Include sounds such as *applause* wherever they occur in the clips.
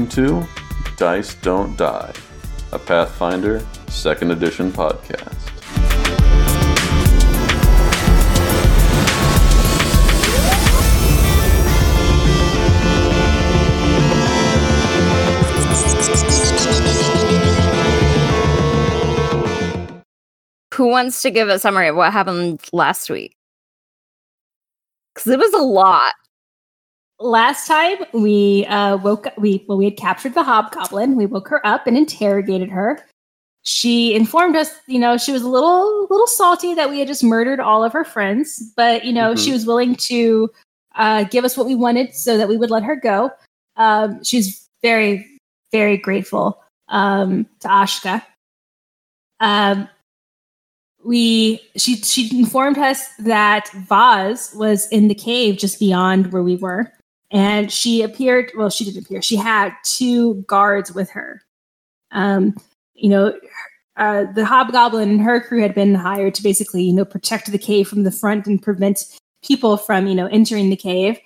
Welcome to Dice Don't Die, a Pathfinder 2nd Edition podcast. Who wants to give a summary of what happened last week? Because it was a lot. Last time we uh, woke we well we had captured the hobgoblin. We woke her up and interrogated her. She informed us you know she was a little little salty that we had just murdered all of her friends but you know she Mhm. was willing to uh, give us what we wanted so that we would let her go. Um, she's very very grateful um, to ashka. Um, we she she informed us that Voz was in the cave just beyond where we were and she appeared well she didn't appear. She had two guards with her. Um you know uh, the hobgoblin and her crew had been hired to basically you know protect the cave from the front and prevent people from you know entering the cave.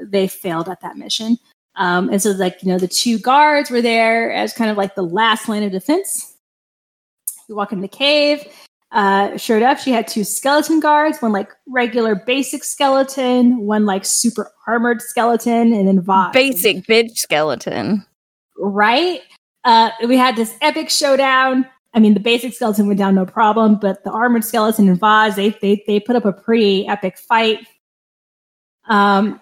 They failed at that mission. Um and so like you know the two guards were there as kind of like the last line of defense. You walk in the cave uh, sure enough, she had two skeleton guards, one like regular basic skeleton, one like super armored skeleton, and then Voz. Basic bitch skeleton. Right? Uh, we had this epic showdown. I mean, the basic skeleton went down no problem, but the armored skeleton and Voz, they, they, they put up a pretty epic fight. Um,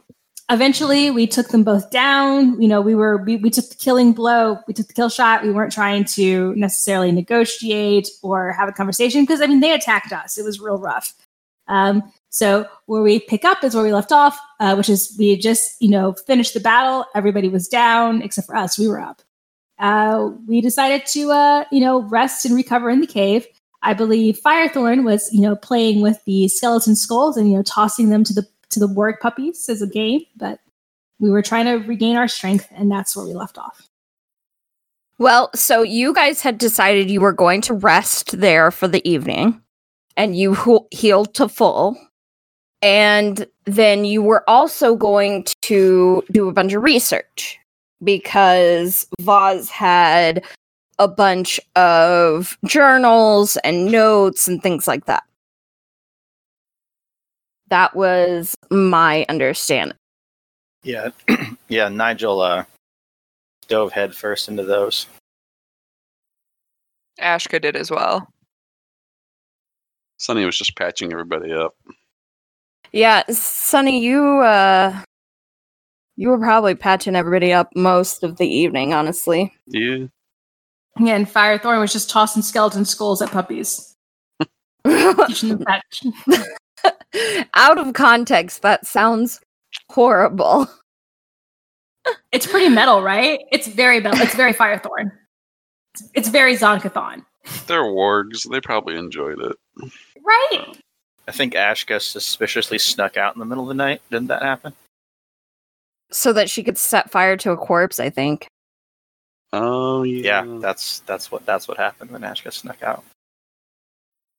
eventually, we took them both down. You know, we were we, we took the killing blow, we took the kill shot. We weren't trying to necessarily negotiate or have a conversation because I mean they attacked us. It was real rough. Um, so where we pick up is where we left off, uh, which is we had just you know finished the battle. Everybody was down except for us. We were up. Uh, we decided to uh, you know rest and recover in the cave. I believe Firethorn was you know playing with the skeleton skulls and you know tossing them to the to the warg puppies as a game, but we were trying to regain our strength, and that's where we left off. Well, so you guys had decided you were going to rest there for the evening and you ho- healed to full. And then you were also going to do a bunch of research because Voz had a bunch of journals and notes and things like that. That was my understanding. Yeah, *clears throat* yeah. Nigel uh, dove headfirst into those. Ashka did as well. Sunny was just patching everybody up. Yeah, Sunny, you uh you were probably patching everybody up most of the evening, honestly. Yeah. Yeah, and Firethorn was just tossing skeleton skulls at puppies, *laughs* teaching them that. *laughs* *laughs* Out of context, that sounds horrible. It's pretty metal, right? It's very metal. It's very Firethorn. It's, it's very Zon-Kuthon, They're wargs. They probably enjoyed it. right? I think Ashka suspiciously snuck out in the middle of the night. Didn't that happen? So that she could set fire to a corpse, I think. Oh, yeah. Yeah, that's that's what that's what happened when Ashka snuck out.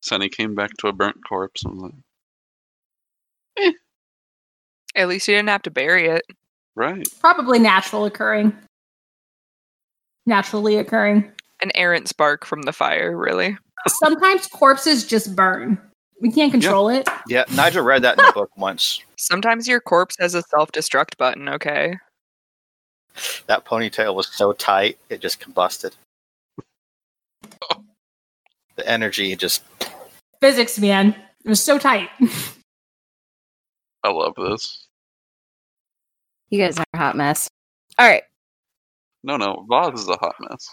Sunny came back to a burnt corpse and was like, At least you didn't have to bury it. right. Probably natural occurring. Naturally occurring. An errant spark from the fire, really. *laughs* Sometimes corpses just burn. We can't control it. Yeah, Nigel read that in the book once. Sometimes your corpse has a self destruct button, okay? That ponytail was so tight it just combusted. *laughs* The energy just Physics, man. It was so tight. *laughs* I love this. You guys are a hot mess. All right. No, no. Voz is a hot mess.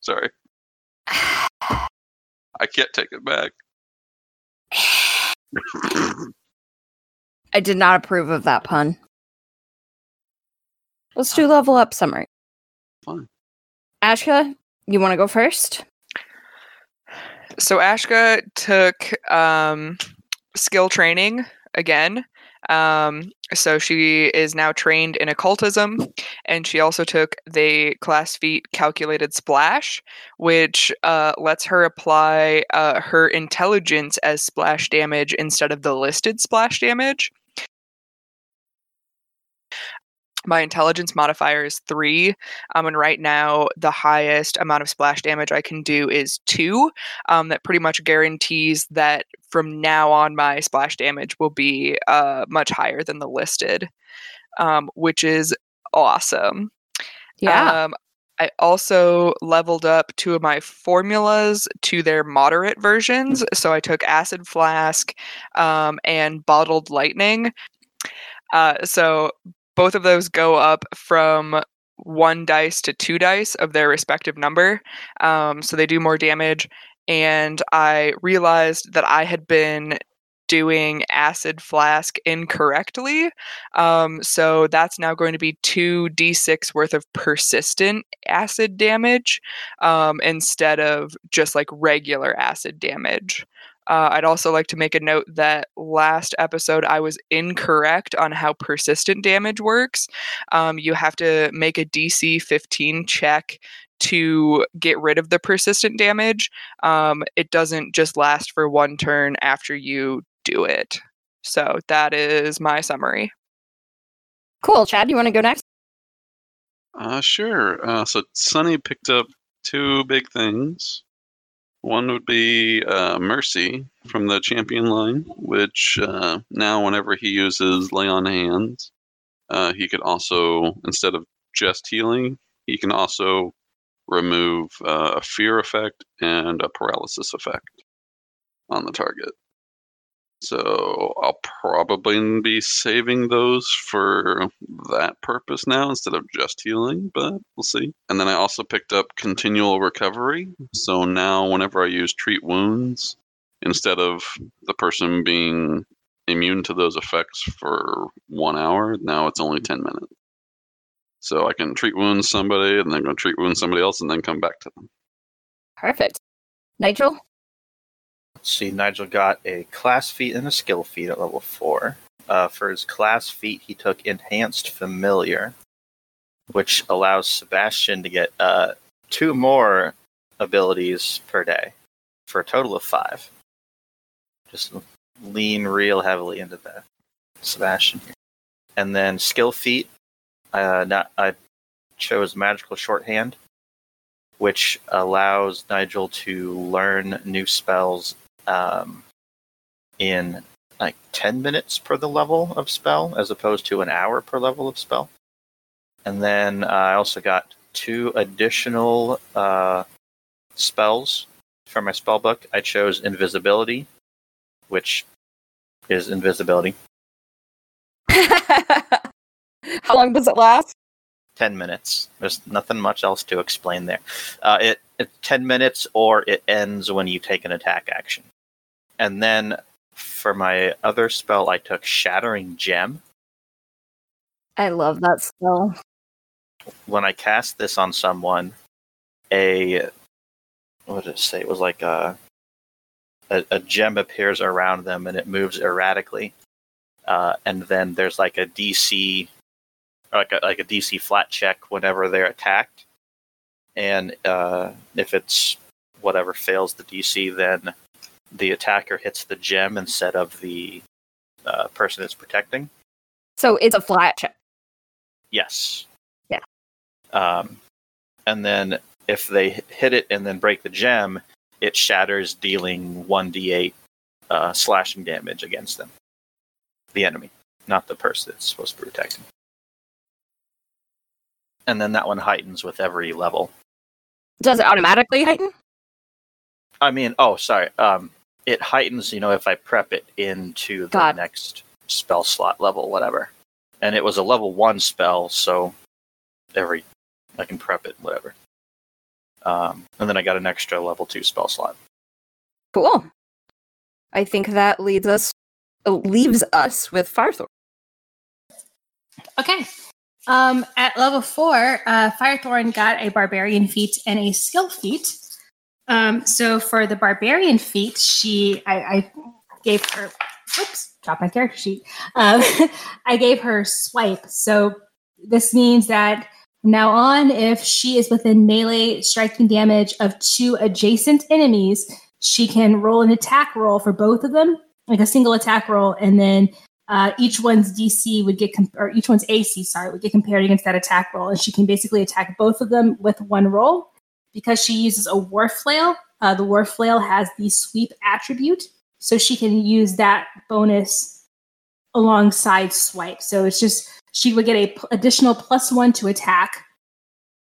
Sorry. I can't take it back. I did not approve of that pun. Let's do level up summary. Fine. Ashka, you want to go first? So Ashka took um, skill training again. Um, so she is now trained in occultism, and she also took the class feat calculated splash, which uh, lets her apply uh, her intelligence as splash damage instead of the listed splash damage. My intelligence modifier is three. Um, and right now, the highest amount of splash damage I can do is two. Um, that pretty much guarantees that from now on, my splash damage will be uh, much higher than the listed, um, which is awesome. Yeah. Um, I also leveled up two of my formulas to their moderate versions. So I took Acid Flask um, and Bottled Lightning. Uh, so both of those go up from one dice to two dice of their respective number. Um, so they do more damage. And I realized that I had been doing acid flask incorrectly. Um, so that's now going to be 2d6 worth of persistent acid damage um, instead of just like regular acid damage. Uh, I'd also like to make a note that last episode I was incorrect on how persistent damage works. Um, you have to make a DC 15 check to get rid of the persistent damage. Um, it doesn't just last for one turn after you do it. So that is my summary. Cool. Chad, you want to go next? Uh, sure. Uh, so Sunny picked up two big things. One would be uh, Mercy from the champion line, which uh, now, whenever he uses Lay on Hands, uh, he could also, instead of just healing, he can also remove uh, a fear effect and a paralysis effect on the target. So I'll probably be saving those for that purpose now instead of just healing, but we'll see. And then I also picked up continual recovery. So now whenever I use treat wounds, instead of the person being immune to those effects for one hour, now it's only 10 minutes. So I can treat wounds somebody and then go treat wounds somebody else and then come back to them. Perfect. Nigel? Let's see, Nigel got a class feat and a skill feat at level four. Uh, for his class feat, he took Enhanced Familiar, which allows Sebastian to get uh, two more abilities per day for a total of five. Just lean real heavily into that, Sebastian. And then skill feat, uh, not, I chose Magical Shorthand, which allows Nigel to learn new spells um, in like 10 minutes per the level of spell as opposed to an hour per level of spell. And then uh, I also got two additional uh, spells for my spell book. I chose Invisibility, which is invisibility. *laughs* How long does it last? 10 minutes. There's nothing much else to explain there. Uh, it, it 10 minutes or it ends when you take an attack action. And then for my other spell, I took Shattering Gem. I love that spell. When I cast this on someone, a what did it say? It was like a a, a gem appears around them and it moves erratically, uh, and then there's like a DC, like a, like a DC flat check whenever they're attacked, and uh, if it's whatever fails the DC, then the attacker hits the gem instead of the uh, person it's protecting. So it's a flat check. Yes. Yeah. Um, and then if they hit it and then break the gem, it shatters, dealing 1d8 uh, slashing damage against them. The enemy, not the person it's supposed to be protecting. And then that one heightens with every level. Does it automatically heighten? I mean, oh, sorry. Um, it heightens, you know, if I prep it into the God. next spell slot level, whatever. And it was a level one spell, so every I can prep it, whatever. Um, and then I got an extra level two spell slot. Cool. I think that leads us uh, leaves us with Firethorn. Okay. Um, at level four, uh, Firethorn got a barbarian feat and a skill feat. Um, so for the barbarian feat, she I, I gave her oops, drop my character sheet. Um, *laughs* I gave her swipe. So this means that now on, if she is within melee striking damage of two adjacent enemies, she can roll an attack roll for both of them, like a single attack roll, and then uh, each one's DC would get com- or each one's AC, sorry, would get compared against that attack roll, and she can basically attack both of them with one roll. Because she uses a war flail, uh, the war flail has the sweep attribute, so she can use that bonus alongside swipe. So it's just she would get a p- additional plus one to attack,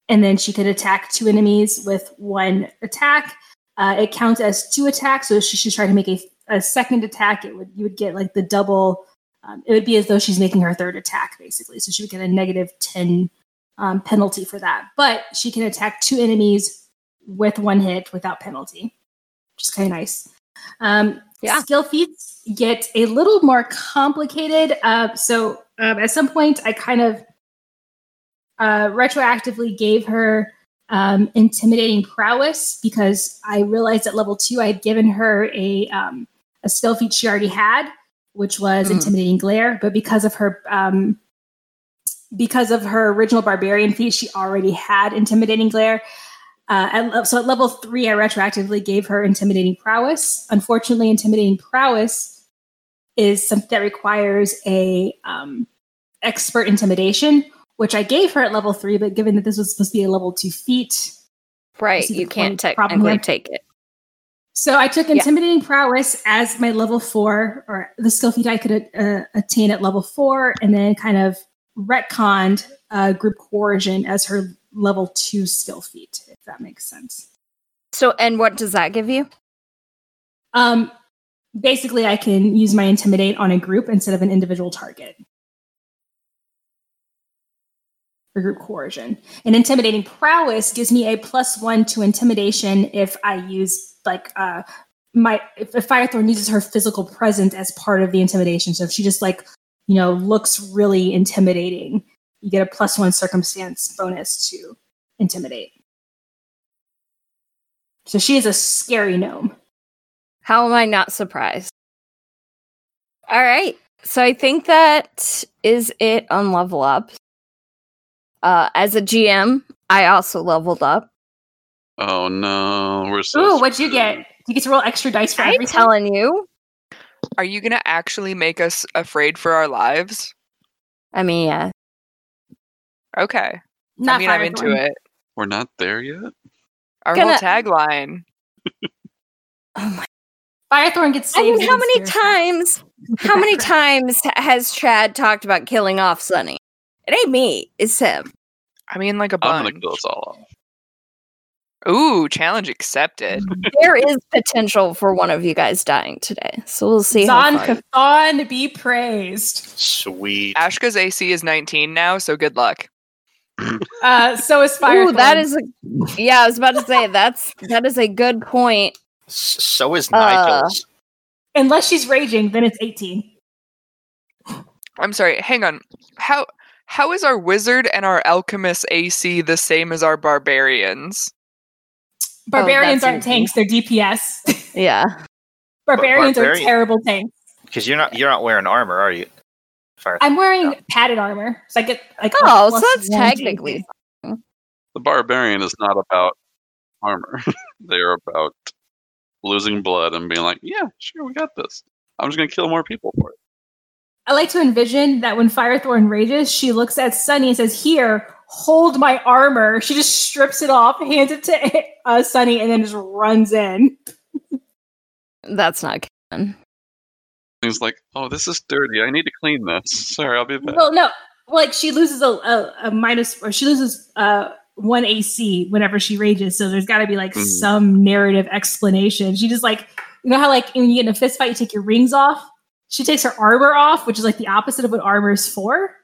and then she could attack two enemies with one attack. Uh, it counts as two attacks, so she should try to make a, a second attack. It would you would get like the double. Um, it would be as though she's making her third attack, basically. So she would get a negative ten um, penalty for that. But she can attack two enemies with one hit without penalty, which is kind of nice. Um, Yeah. Skill feats get a little more complicated. Uh, so um, at some point, I kind of uh, retroactively gave her um, intimidating prowess because I realized at level two I had given her a um, a skill feat she already had, which was Mhm. intimidating glare. But because of her um, because of her original barbarian feat, she already had intimidating glare. Uh, at, so at level three, I retroactively gave her intimidating prowess. Unfortunately, intimidating prowess is something that requires a um, expert intimidation, which I gave her at level three. But given that this was supposed to be a level two feat, Right. You can't technically take it. so I took Yeah. intimidating prowess as my level four, or the skill feat I could uh, attain at level four, and then kind of retconned uh, group coercion as her level two skill feat, if that makes sense. So, and what does that give you? Um, basically, I can use my intimidate on a group instead of an individual target for group coercion. And intimidating prowess gives me a plus one to intimidation if I use like uh my if, if Firethorn uses her physical presence as part of the intimidation. So if she just like you know looks really intimidating, you get a plus one circumstance bonus to intimidate. So she is a scary gnome. How am I not surprised? All right. So I think that is it on level up. Uh, as a GM, I also leveled up. Oh no, we're so. Ooh, what'd you screwed. get? You get to roll extra dice for I'm everything. telling you. Are you gonna actually make us afraid for our lives? I mean, yeah. Okay. Not I mean, I'm into it. We're not there yet. Our Gonna- whole tagline. *laughs* Oh my. Firethorn gets I mean, how many times? How many *laughs* times has Chad talked about killing off Sunny? It ain't me. It's him. I mean, like a I'm gonna kill us all off. Ooh, challenge accepted. *laughs* there is potential for one of you guys dying today, so we'll see. how Zon far- be praised. Sweet. Ashka's AC is 19 now, so good luck. *laughs* Uh, so is Firethorn. Ooh, that is a. Yeah, I was about to say that's that is a good point. S- so is Uh, Nigel's. unless she's raging, then it's eighteen. I'm sorry, hang on. How how is our wizard and our alchemist AC the same as our barbarians? Oh, Barbarians that's aren't easy. tanks; they're DPS. *laughs* Yeah. Barbarians are terrible tanks. Because you're not you're not wearing armor, are you? Fire. I'm wearing padded armor, so I get like. a Oh, so that's technically. AC. The barbarian is not about armor. *laughs* they are about losing blood and being like, "Yeah, sure, we got this. I'm just gonna kill more people for it." I like to envision that when Firethorn rages, she looks at Sunny and says, "Here, hold my armor." She just strips it off, hands it to *laughs* uh, Sunny, and then just runs in. That's not canon. He's like, "Oh, this is dirty. I need to clean this. Sorry, I'll be back." Well, no, like she loses a, a, a minus, or she loses uh, one AC whenever she rages. So there's got to be like Mhm. some narrative explanation. She just like, you know how like when you get in a fist fight, you take your rings off. She takes her armor off, which is like the opposite of what armor is for,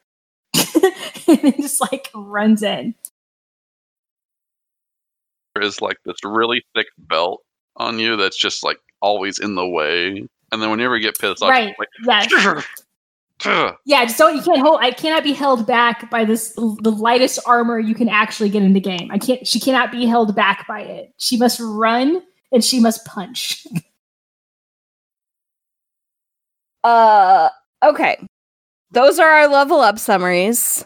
*laughs* and then just like runs in. There is like this really thick belt on you that's just like always in the way, and then whenever you get pissed off, Right? Yes. *laughs* Yeah, just don't. You can't hold. I cannot be held back by this the lightest armor you can actually get in the game. I can't. She cannot be held back by it. She must run and she must punch. *laughs* Uh, okay. Those are our level up summaries.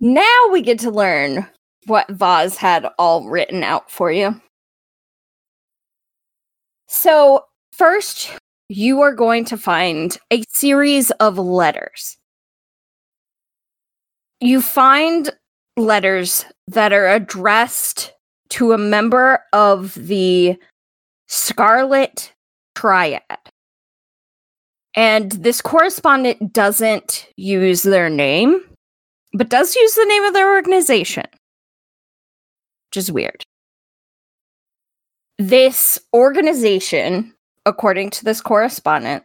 Now we get to learn what Voz had all written out for you. So, first, you are going to find a series of letters. You find letters that are addressed to a member of the Scarlet Triad. And this correspondent doesn't use their name, but does use the name of their organization, which is weird. This organization, according to this correspondent,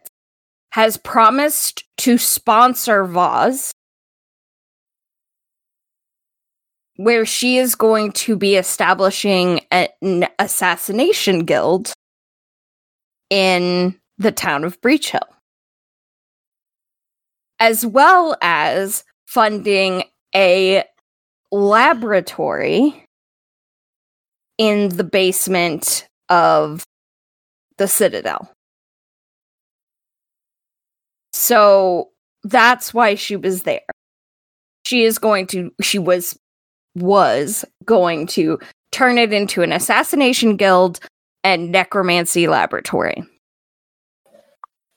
has promised to sponsor Voz, where she is going to be establishing an assassination guild in the town of Breachill, as well as funding a laboratory in the basement of the Citadel. So that's why she was there. She is going to, she was, was going to turn it into an assassination guild and necromancy laboratory.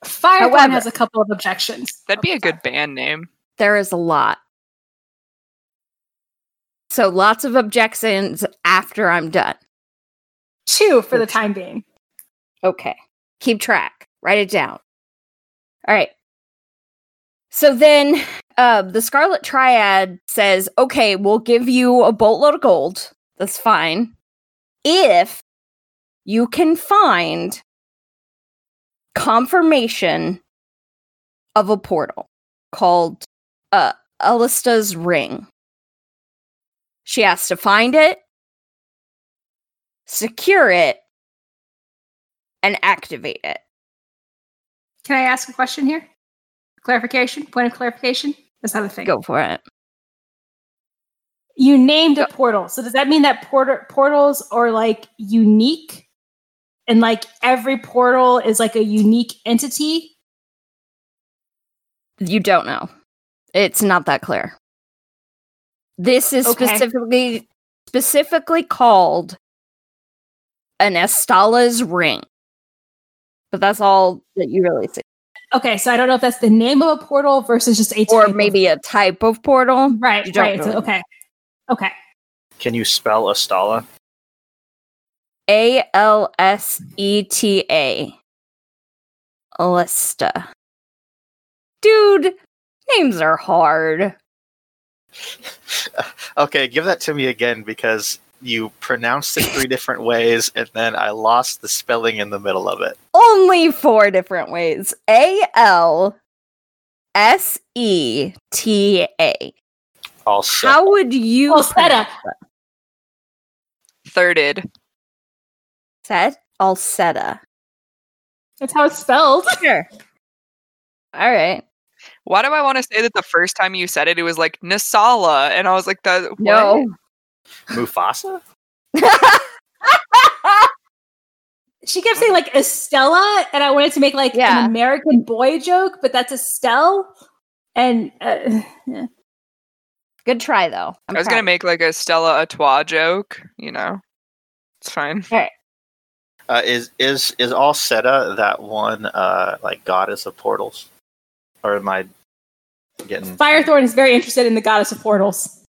Firethorn However- has a couple of objections. That'd be a good band name. There is a lot. So lots of objections after I'm done. Two for the time being. Okay. Keep track. Write it down. All right. So then uh, the Scarlet Triad says, okay, we'll give you a boatload of gold. That's fine. If you can find confirmation of a portal called uh, Alista's Ring. She has to find it, secure it, and activate it. Can I ask a question here? Clarification? Point of clarification? That's not a thing. Go for it. You named a portal. So does that mean that porter- portals are like unique? And like every portal is like a unique entity? You don't know. It's not that clear. This is Okay. specifically specifically called an Estala's ring. But that's all that you really see. Okay, so I don't know if that's the name of a portal versus just a Or type of- maybe a type of portal. right, right. So, okay, okay. Can you spell Astala? A L S E T A. Alista. Dude, names are hard. *laughs* okay, give that to me again because you pronounced it three different ways and then I lost the spelling in the middle of it. Only four different ways. A L S E T A. All set. How would you Alseta. pronounce? Thirded. Said Alseta. That's how it's spelled. *laughs* Sure. All right. Why do I want to say that the first time you said it, it was like Nasala, and I was like, "That what? No. Mufasa? *laughs* She kept saying like Estella, and I wanted to make like Yeah. an American boy joke, but that's Estelle. And uh, Good try though. I'm I was proud. gonna make like a Stella Artois joke. You know, it's fine. Uh, is is is Alseta that one uh like goddess of portals? Or am I getting Firethorn is very interested in the goddess of portals.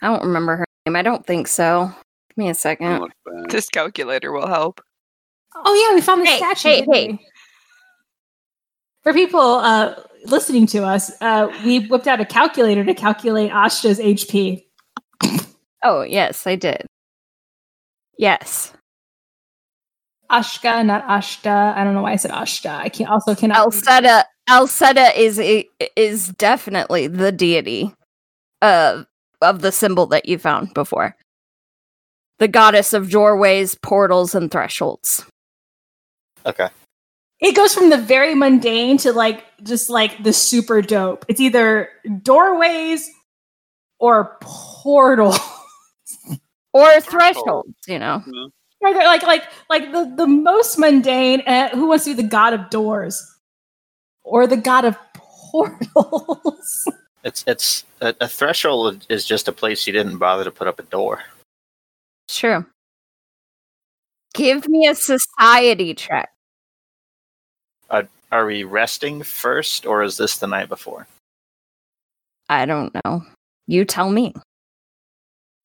I don't remember her name. I don't think so. Give me a I'll second. This calculator will help. Oh yeah, we found the Hey, statue. hey, didn't hey. we? For people uh, listening to us, uh, we whipped out a calculator to calculate Ashta's HP. Oh yes, I did. Yes. Ashka, not Ashta. I don't know why I said Ashta. I can also cannot. Alseta Alseta is is definitely the deity of of the symbol that you found before. The goddess of doorways, portals, and thresholds. Okay. It goes from the very mundane to like just like the super dope. It's either doorways or portal. Or thresholds, you know. Or they're like like like the, the most mundane uh, who wants to be the god of doors or the god of portals *laughs* It's it's a, a threshold is just a place you didn't bother to put up a door. True. Give me a society check. Are we resting first, or is this the night before? I don't know. You tell me.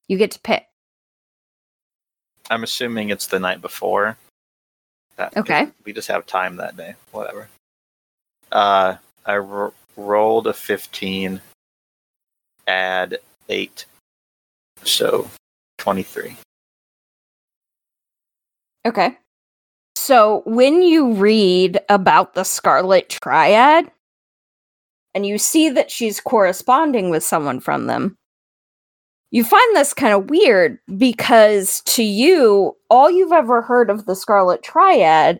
You get to pick. I'm assuming it's the night before. That, Okay. We just have time that day. Whatever. Uh, I ro- rolled a 15. Add eight, so 23. Okay. So when you read about the Scarlet Triad and you see that she's corresponding with someone from them, you find this kind of weird because to you, all you've ever heard of the Scarlet Triad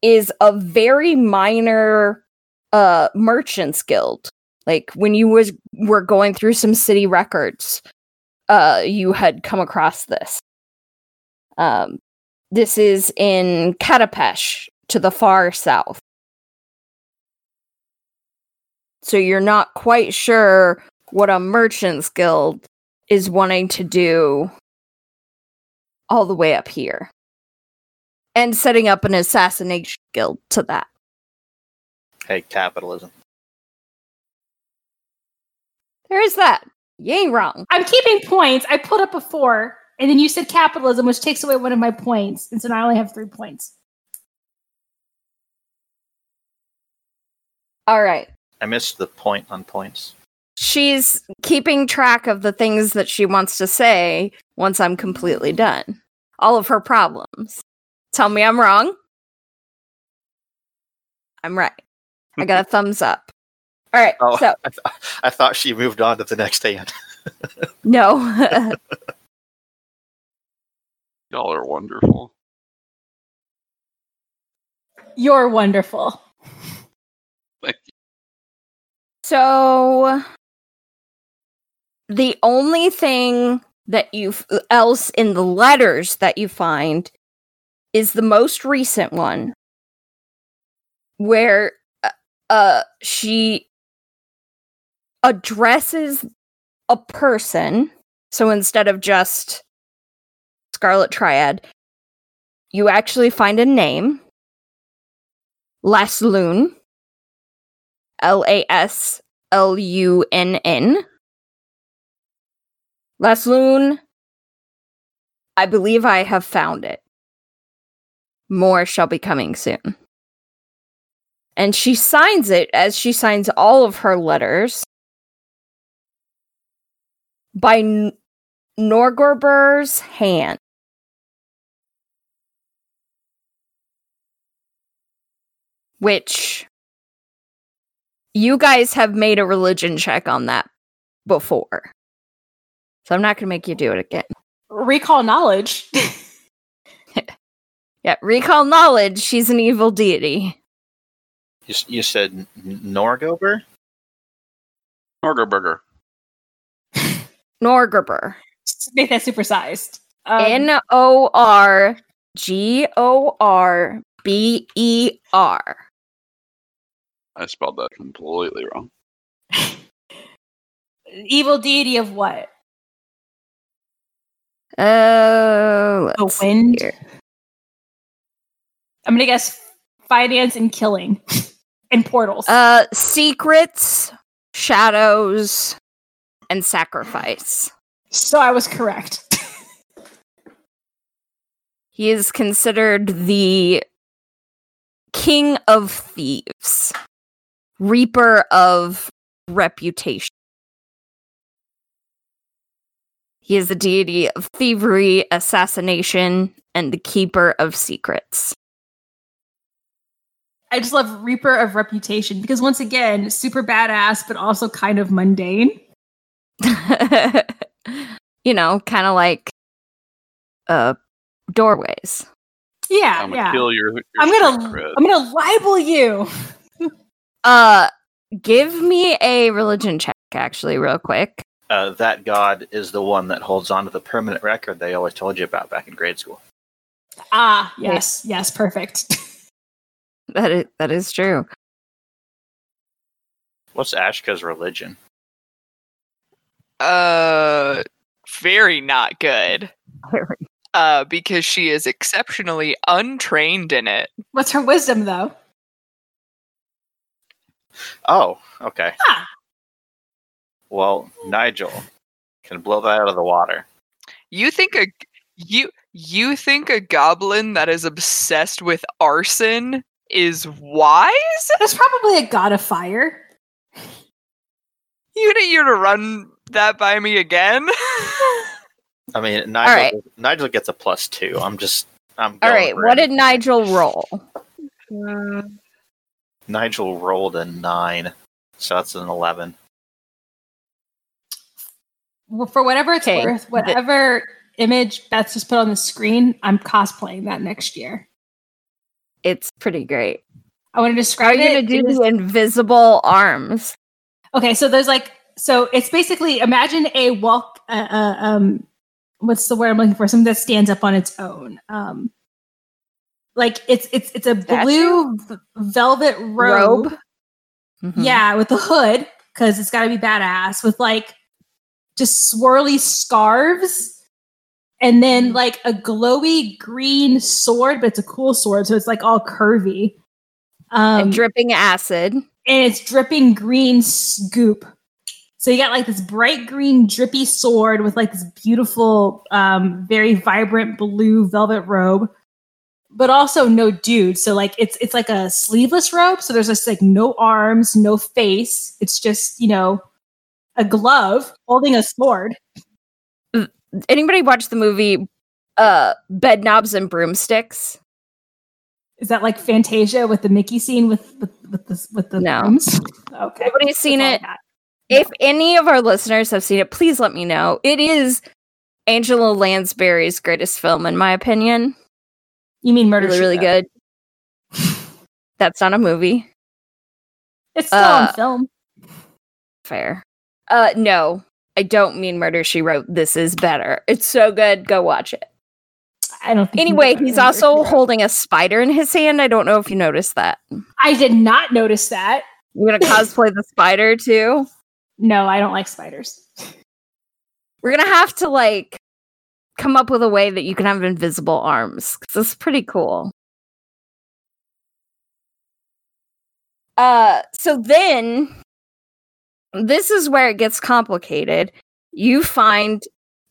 is a very minor uh merchants guild. Like when you was were going through some city records, uh you had come across this. Um this is in Katapesh to the far south. So you're not quite sure what a merchant's guild is wanting to do all the way up here. And setting up an assassination guild to that. Hey, capitalism. There is that. You ain't wrong. I'm keeping points. I put up a four, and then you said capitalism, which takes away one of my points, and so now I only have three points. All right. I missed the point on points. She's keeping track of the things that she wants to say once I'm completely done. All of her problems. Tell me I'm wrong. I'm right. I got a thumbs up. All right. Oh, So, I, th- I thought she moved on to the next hand. *laughs* no. *laughs* Y'all are wonderful. You're wonderful. Thank you. So the only thing that you else in the letters that you find is the most recent one where uh, uh she addresses a person. So instead of just scarlet triad you actually find a name. Lasloon L A S L U N N. Lasloon, I believe I have found it. More shall be coming soon. And she signs it as she signs all of her letters by N- Norgorber's hand. Which you guys have made a religion check on that before. So I'm not going to make you do it again. Recall knowledge. *laughs* Yeah, recall knowledge. She's an evil deity. You, you said N- Norgober? Burger. *laughs* Norgerber. Make that supersized. Um, N O R G O R B E R. I spelled that completely wrong. *laughs* evil deity of what? Oh, The wind. here. I'm gonna guess finance and killing *laughs* and portals. Uh, secrets, shadows, and sacrifice. so I was correct. *laughs* He is considered the king of thieves, reaper of reputation. He is the deity of thievery, assassination, and the keeper of secrets. I just love Reaper of Reputation because once again, super badass, but also kind of mundane. *laughs* you know, kind of like uh doorways. Yeah, I'm gonna yeah. kill your. your I'm gonna cred. I'm gonna libel you. *laughs* Uh give me a religion check actually real quick. Uh, that god is the one that holds on to the permanent record they always told you about back in grade school. Ah, yes, yes, perfect. *laughs* That is that is true. What's Ashka's religion? Uh, very not good. *laughs* Uh, because she is exceptionally untrained in it. What's her wisdom though? Oh, okay. Ah. Well, Nigel can blow that out of the water. You think a you you think a goblin that is obsessed with arson is wise? That's probably a god of fire. You need you to run that by me again? *laughs* I mean, Nigel. right. Nigel gets a plus two. I'm just. I'm. All going right, what it. did Nigel roll? Nigel rolled a nine, so that's an eleven. Well, for whatever it's Okay, worth, the- whatever image Beth just put on the screen, I'm cosplaying that next year. It's pretty great. I want to describe. How are you it. gonna do the invisible arms? Okay, so there's like so it's basically imagine a walk uh, uh, um what's the word I'm looking for? Something that stands up on its own. Um like it's it's it's a Statue? blue v- velvet robe. Robe? Mhm. Yeah, with the hood cuz it's got to be badass with like just swirly scarves and then like a glowy green sword, but it's a cool sword so it's like all curvy. Um and dripping acid. and it's dripping green scoop. So you got like this bright green drippy sword with like this beautiful, um, very vibrant blue velvet robe, but also no dude. So like it's it's like a sleeveless robe. So there's just like no arms, no face. It's just you know a glove holding a sword. Anybody watch the movie uh Bedknobs and Broomsticks? Is that like Fantasia with the Mickey scene with with with the with the No. brooms? *laughs* Okay, Nobody's seen That's it. If any of our listeners have seen it, please let me know. It is Angela Lansbury's greatest film, in my opinion. You mean Murder? Really, really good. *laughs* That's not a movie. It's still Uh, on film. Fair. Uh no. I don't mean Murder She Wrote. This is better. It's so good. Go watch it. I don't think. Anyway, he's also holding a spider in his hand. I don't know if you noticed that. I did not notice that. You're gonna cosplay the spider too. No, I don't like spiders. We're gonna have to like come up with a way that you can have invisible arms because this is pretty cool. Uh, so then this is where it gets complicated. You find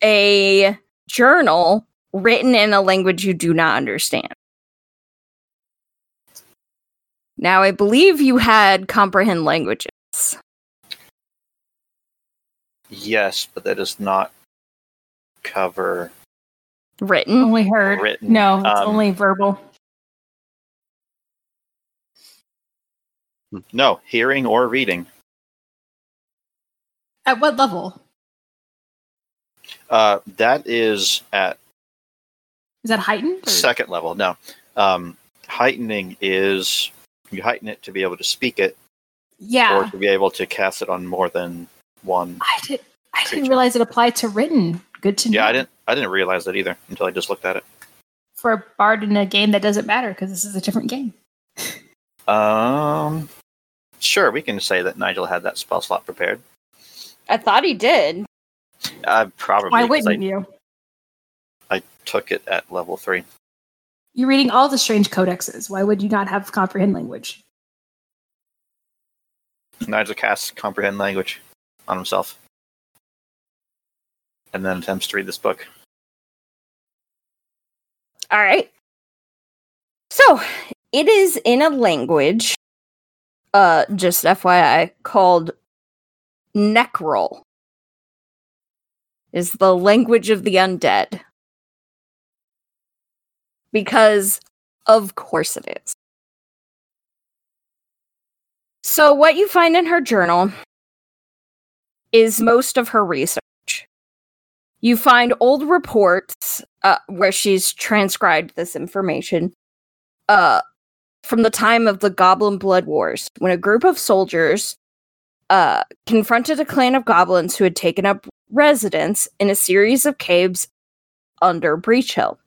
a journal written in a language you do not understand. Now, I believe you had comprehend languages. Yes, but that does not cover. Written. Only heard. Written, No, it's um, only verbal. No, hearing or reading. At what level? Uh, that is at Is that heightened? or- second level. No, um, heightening is you heighten it to be able to speak it, Yeah, or to be able to cast it on more than one. I did. I didn't realize it applied to written. Good to know. Yeah, I didn't. I didn't realize that either until I just looked at it. For a bard in a game that doesn't matter because this is a different game. Um, sure, we can say that Nigel had that spell slot prepared. I thought he did. I probably Why 'cause wouldn't I, you? I took it at level three. You're reading all the strange codexes. Why would you not have comprehend language? Nigel casts comprehend language on himself, and then attempts to read this book. All right. So it is in a language, uh, just FYI, called Necril. Is the language of the undead. Because, of course, it is. So, what you find in her journal is most of her research. You find old reports uh, where she's transcribed this information uh, from the time of the Goblin Blood Wars, when a group of soldiers uh, confronted a clan of goblins who had taken up residence in a series of caves under Breachill.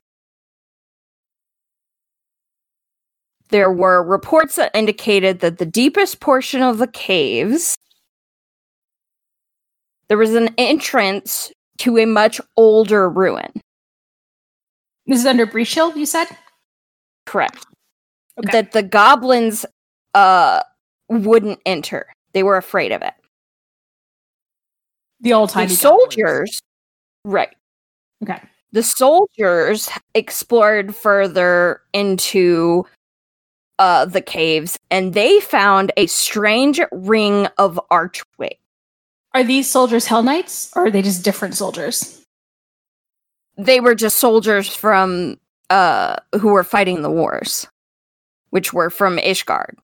There were reports that indicated that the deepest portion of the caves there was an entrance to a much older ruin. This is under Breachill, you said? Correct. Okay. That the goblins uh wouldn't enter. They were afraid of it. The old time soldiers, right. Okay. The soldiers explored further into uh, the caves and they found a strange ring of archway. Are these soldiers Hell Knights or are they just different soldiers? They were just soldiers from uh, who were fighting the wars, which were from Ishgard.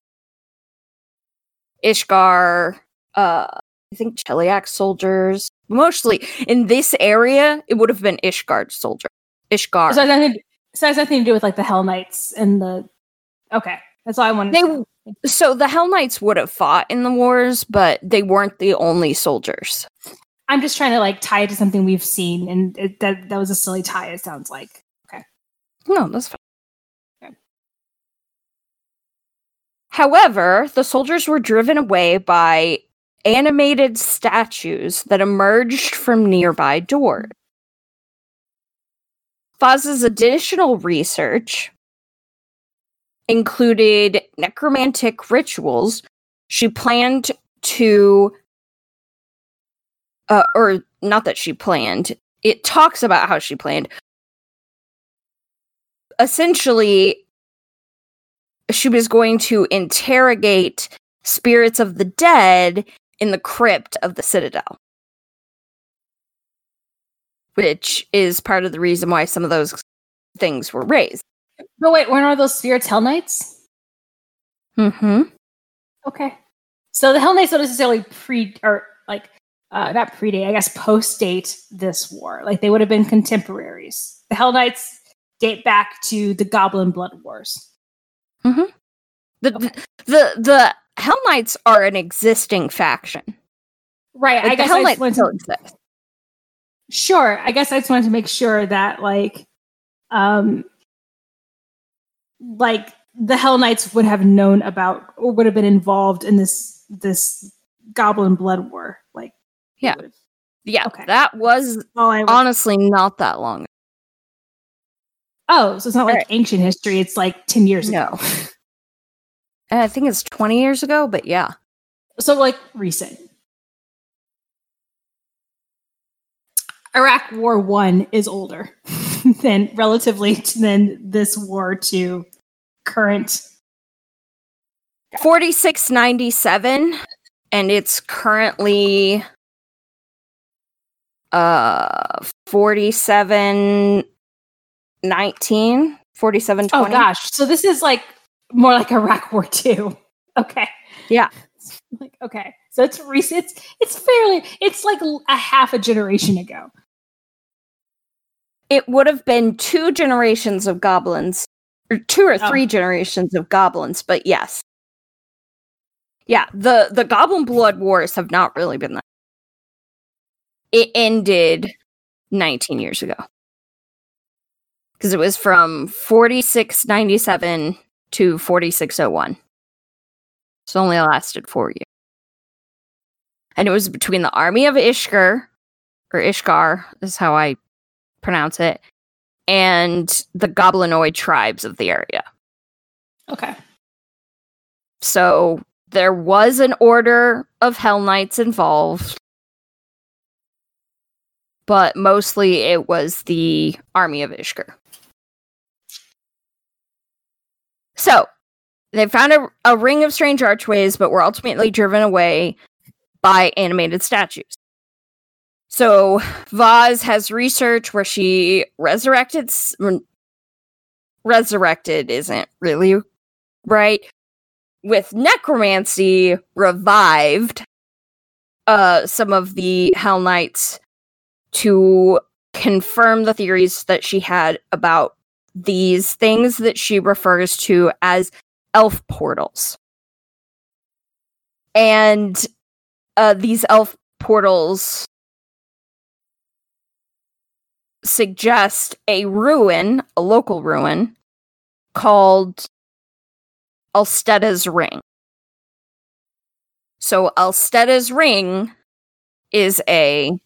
Ishgar, uh, I think Cheliac soldiers. Mostly in this area, it would have been Ishgard soldier. Ishgar. So it, has nothing, so it has nothing to do with like the Hell Knights and the. Okay, that's all I wanted. They so the Hell Knights would have fought in the wars, but they weren't the only soldiers. I'm just trying to like tie it to something we've seen, and it, that that was a silly tie. It sounds like. Okay. No, that's fine. Okay. However, the soldiers were driven away by animated statues that emerged from nearby doors. Voz's additional research included necromantic rituals. She planned to, uh, or not that she planned, it talks about how she planned. Essentially, she was going to interrogate spirits of the dead in the crypt of the citadel. Which is part of the reason why some of those things were raised. But wait, weren't all those spirits Hell Knights? Mm-hmm. Okay. So the Hell Knights don't necessarily pre or like uh not predate, I guess post date this war. Like they would have been contemporaries. The Hell Knights date back to the Goblin Blood Wars. The, Okay. the the the Hell Knights are an existing faction. Right. Like, I guess Hell I Knights wanted still to, exist. sure. I guess I just wanted to make sure that like um like the Hell Knights would have known about or would have been involved in this this Goblin Blood War. Like Yeah. Yeah, Okay. that was was- honestly not that long. Oh, so it's not like ancient history. It's like 10 years No. ago. *laughs* I think it's 20 years ago, but yeah. So, like, recent. Iraq War One is older *laughs* than relatively than this war to current. 4697 and it's currently uh 4719 4720 Oh gosh, so this is like more like Iraq War Two. *laughs* Okay. Yeah. Like okay, so it's recent. It's, it's fairly. It's like a half a generation ago. it would have been two generations of goblins or two or Oh. three generations of goblins but yes yeah the the goblin blood wars have not really been that it ended 19 years ago because it was from 4697 to 4601 so only lasted four years and it was between the army of ishgar or ishgar is how i pronounce it, and the goblinoid tribes of the area. Okay. So there was an order of Hell Knights involved, but mostly it was the army of Ishgar. So they found a, a ring of strange archways, but were ultimately driven away by animated statues. So Voz has research where she resurrected. re- Resurrected isn't really right. With necromancy, revived uh, some of the Hell Knights to confirm the theories that she had about these things that she refers to as elf portals. And uh, these elf portals suggest a ruin, a local ruin, called Alsteda's Ring. So Alsteda's Ring is a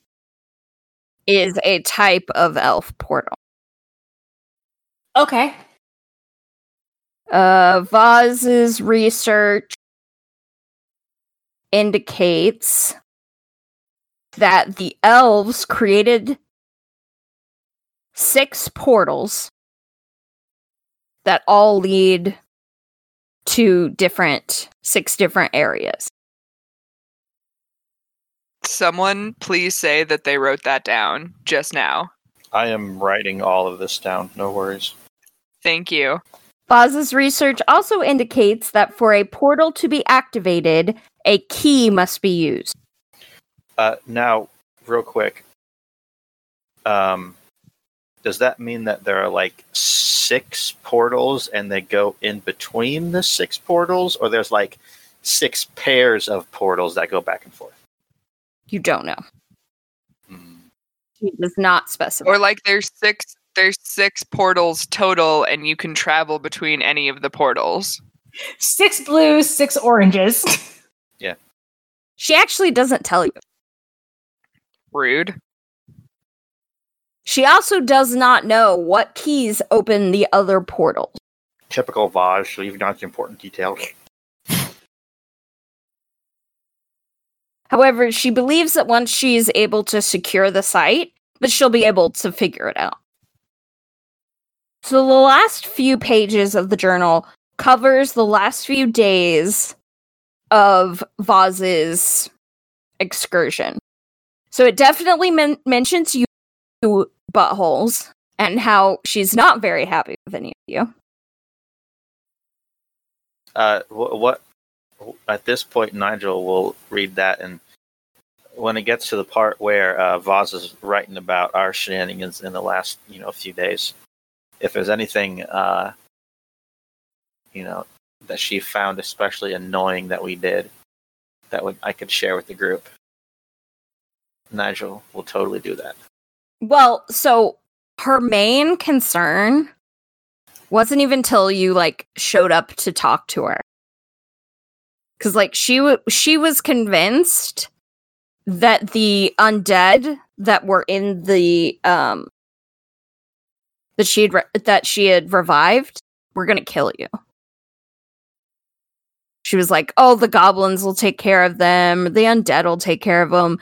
is a type of elf portal. Okay. Uh Voz's research indicates that the elves created six portals that all lead to different six different areas. Someone please say that they wrote that down just now. I am writing all of this down. No worries. Thank you. Voz's research also indicates that for a portal to be activated, a key must be used. Uh, now, real quick, um, does that mean that there are like six portals and they go in between the six portals, or there's like six pairs of portals that go back and forth? You don't know. Hmm. He does not specify. Or like there's six there's six portals total and you can travel between any of the portals. Six blues, six oranges. *laughs* Yeah. She actually doesn't tell you. Rude. She also does not know what keys open the other portals. Typical Voz, leaving out the important details. However, she believes that once she is able to secure the site, that she'll be able to figure it out. So the last few pages of the journal covers the last few days of Voz's excursion. So it definitely men- mentions you buttholes and how she's not very happy with any of you. Uh, wh- what at this point Nigel will read that, and when it gets to the part where uh, Voz is writing about our shenanigans in the last you know few days, if there's anything uh, you know that she found especially annoying that we did, that would I could share with the group. Nigel will totally do that. Well, so her main concern wasn't even till you like showed up to talk to her. Cuz like she w- she was convinced that the undead that were in the um that she had re- that she had revived were to kill you. She was like, "Oh, the goblins will take care of them. The undead will take care of them."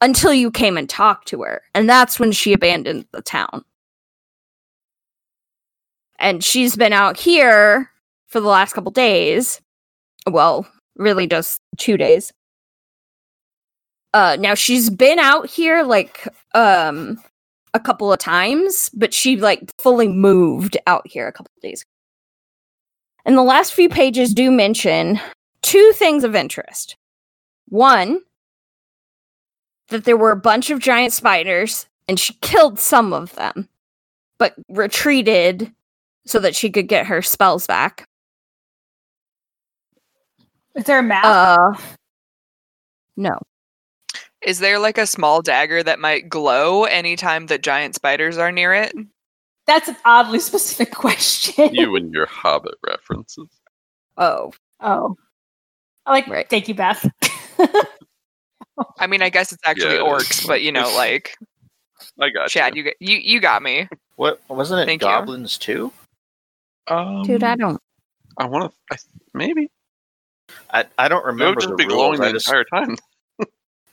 until you came and talked to her. And that's when she abandoned the town. And she's been out here for the last couple days. Well, really just two days. Uh now she's been out here like um a couple of times, but she like fully moved out here a couple of days. And the last few pages do mention two things of interest. One, that there were a bunch of giant spiders and she killed some of them, but retreated so that she could get her spells back. Is there a map? Uh, no. Is there like a small dagger that might glow anytime that giant spiders are near it? That's an oddly *laughs* specific question. You and your Hobbit references. Oh, oh. I like Right. thank you, Beth. I mean, I guess it's actually Yeah. orcs, but you know, like *laughs* I got Chad, you. you got you you got me. What wasn't it? Thank you. goblins too? Um, dude, I don't. I want to. I, maybe. I, I don't remember. It would just the be glowing rules. I the just entire time.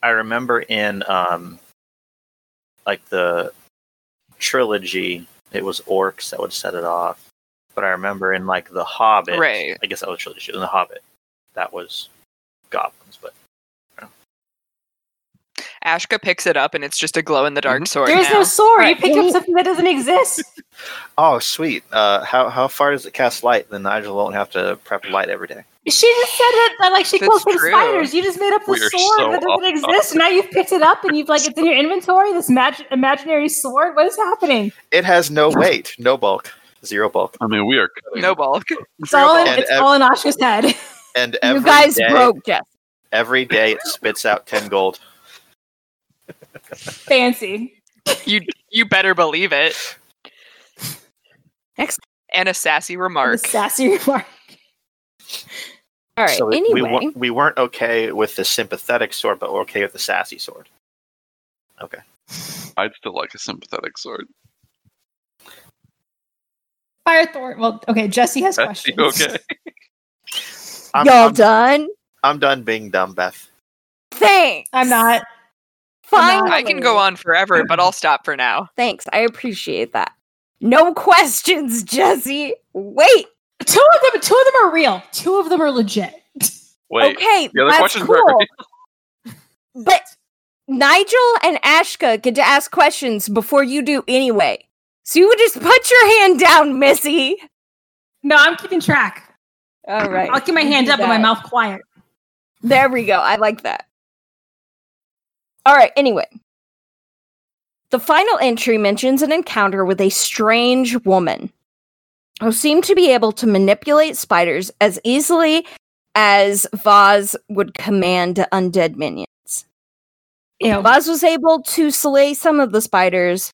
I remember in um like the trilogy, it was orcs that would set it off. But I remember in like the Hobbit, Right. I guess that was trilogy. In the Hobbit, that was goblins. But Ashka picks it up and it's just a glow in the dark Mhm. sword. There's now. no sword. Right. You picked up *laughs* something that doesn't exist. *laughs* oh, sweet. Uh, how how far does it cast light? Then Nigel won't have to prep light every day. She just said that, that like she That's kills some true. spiders. You just made up the We sword so that doesn't exist. And now you've picked it up and you've like it's in your inventory. This mag- imaginary sword. What is happening? It has no weight, no bulk, zero bulk, I mean, we are cutting. *laughs* No bulk. It's all in, And it's ev- all in Ashka's head. *laughs* and every You guys day- broke Jess. Every day it spits out ten gold. Fancy. You you better believe it. Next. And a sassy The remark. sassy remark. All right. So we, anyway, we, wa- we weren't okay with the sympathetic sword, but we're okay with the sassy sword. Okay. I'd still like a sympathetic sword. Firethorn. Well, okay. Jesse has *laughs* Beth, questions. okay? *laughs* I'm, y'all I'm, done? I'm done being dumb, Beth. Thanks. I'm not. Fine. I can go on forever, but I'll stop for now. Thanks. I appreciate that. No questions, Jesse. Wait. Two of them. Two of them are real. Two of them are legit. Wait, okay. the other that's questions cool. were But Nigel and Ashka get to ask questions before you do anyway. So you would just put your hand down, Missy. No, I'm keeping track. All right. I'll keep my you hand do up and my mouth quiet. There we go. I like that. All right. Anyway, the final entry mentions an encounter with a strange woman who seemed to be able to manipulate spiders as easily as Voz would command undead minions. Ew. Voz was able to slay some of the spiders,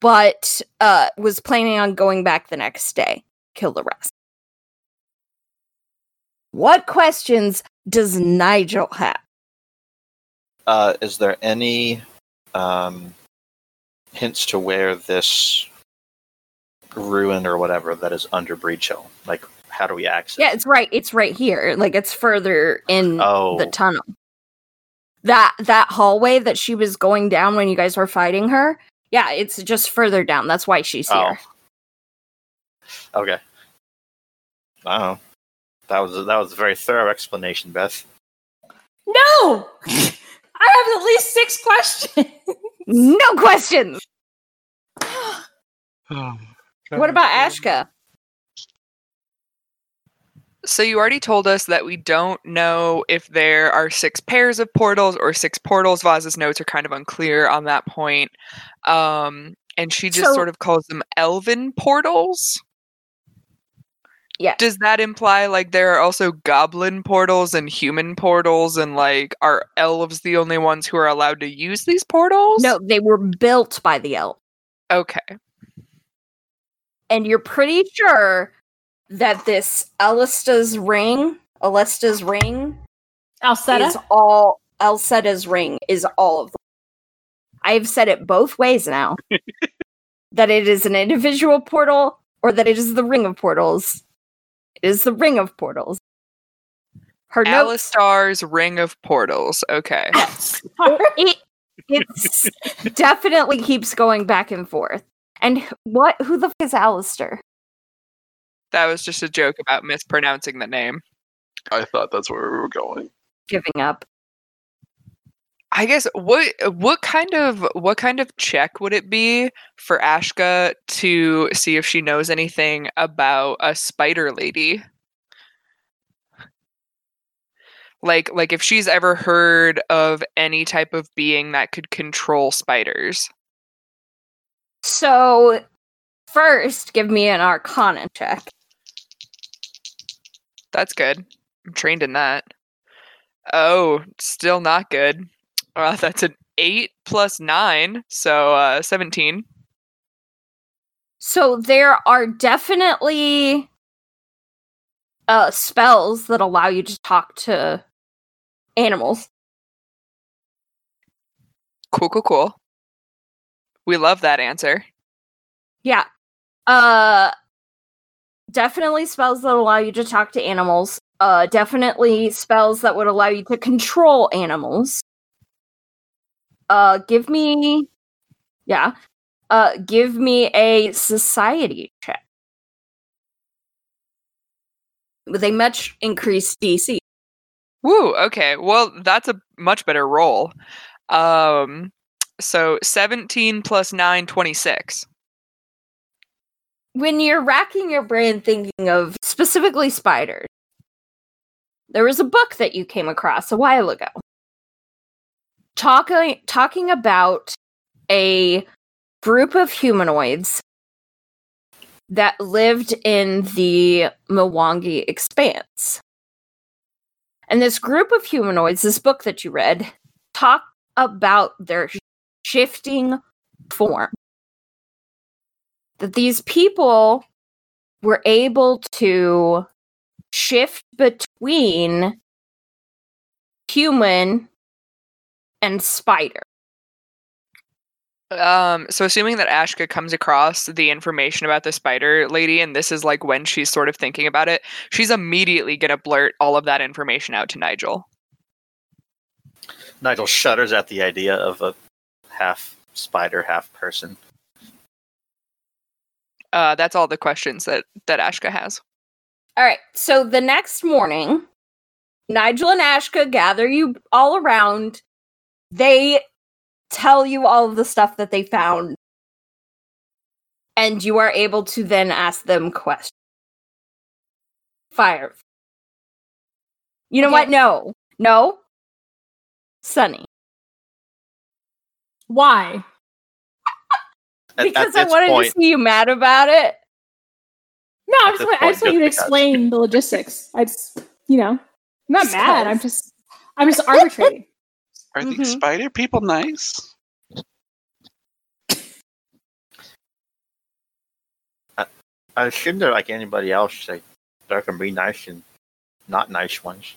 but uh, was planning on going back the next day, kill the rest. What questions does Nigel have? Uh, is there any um, hints to where this ruin or whatever that is under Breachill? Like, how do we access? Yeah, it's right. It's right here. Like it's further in Oh, the tunnel. That that hallway that she was going down when you guys were fighting her. Yeah, it's just further down. That's why she's oh. here. oh. Okay. Wow. That was that was a very thorough explanation, Beth. No. *laughs* I have at least six questions. *laughs* No questions. *sighs* Um, What about Ashka? So you already told us that we don't know if there are six pairs of portals or six portals. Voz's notes are kind of unclear on that point. Um, and she just So- sort of calls them elven portals. Yeah. Does that imply like there are also goblin portals and human portals and like are elves the only ones who are allowed to use these portals? No, they were built by the elves. Okay. And you're pretty sure that this Alista's ring, Alista's ring, Alcetta. is all Elsetta's ring is all of them. I've said it both ways now. *laughs* that it is an individual portal or that it is the ring of portals. It is the ring of portals. Her notes Alistar's Ring of Portals. Okay. it it's *laughs* definitely keeps going back and forth. And what who the fuck is Alistair? That was just a joke about mispronouncing the name. I thought that's where we were going. Giving up. I guess what what kind of what kind of check would it be for Ashka to see if she knows anything about a spider lady? Like like if she's ever heard of any type of being that could control spiders. So first give me an arcana check. That's good. I'm trained in that. Oh, still not good. Uh, *laughs* that's an 8 plus 9, so uh 17. So there are definitely uh spells that allow you to talk to animals. Cool, cool, cool. We love that answer. Yeah. Uh definitely spells that allow you to talk to animals. Uh definitely spells that would allow you to control animals. Uh give me Yeah. Uh give me a society check. With a much increased DC. Woo, okay. Well, that's a much better roll. Um so 17 plus 9 26. when you're racking your brain thinking of specifically spiders, there was a book that you came across a while ago talking talking about a group of humanoids that lived in the Mwangi expanse. And this group of humanoids, this book that you read, talked about their shifting form that these people were able to shift between human and spider. Um so assuming that Ashka comes across the information about the spider lady and this is like when she's sort of thinking about it, she's immediately going to blurt all of that information out to Nigel. Nigel shudders at the idea of a half spider, half person. Uh, that's all the questions that that Ashka has. All right. So the next morning, Nigel and Ashka gather you all around. They tell you all of the stuff that they found. And you are able to then ask them questions. Fire. You know Okay. what? No. No. Sunny. Why? At, Because at I wanted point, to see you mad about it. No, I just this want, I just want you to explain the logistics. I just, you know, I'm not Just mad. I'm just, I'm just arbitrating. *laughs* Are Mhm. these spider people nice? I assume they're like anybody else. Like there can be nice and not nice ones.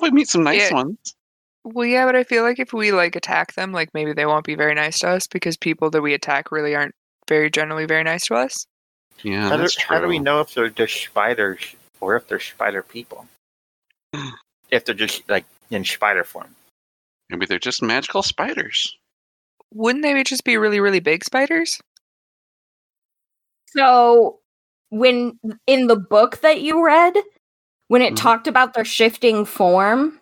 We meet some nice Yeah. ones. Well, yeah, but I feel like if we like attack them, like maybe they won't be very nice to us because people that we attack really aren't very generally very nice to us. Yeah, how, do, true. how do we know if they're just spiders or if they're spider people? *sighs* if they're just like in spider form. Maybe they're just magical spiders. Wouldn't they just be really really big spiders? So when in the book that you read, when it Mhm. talked about their shifting form,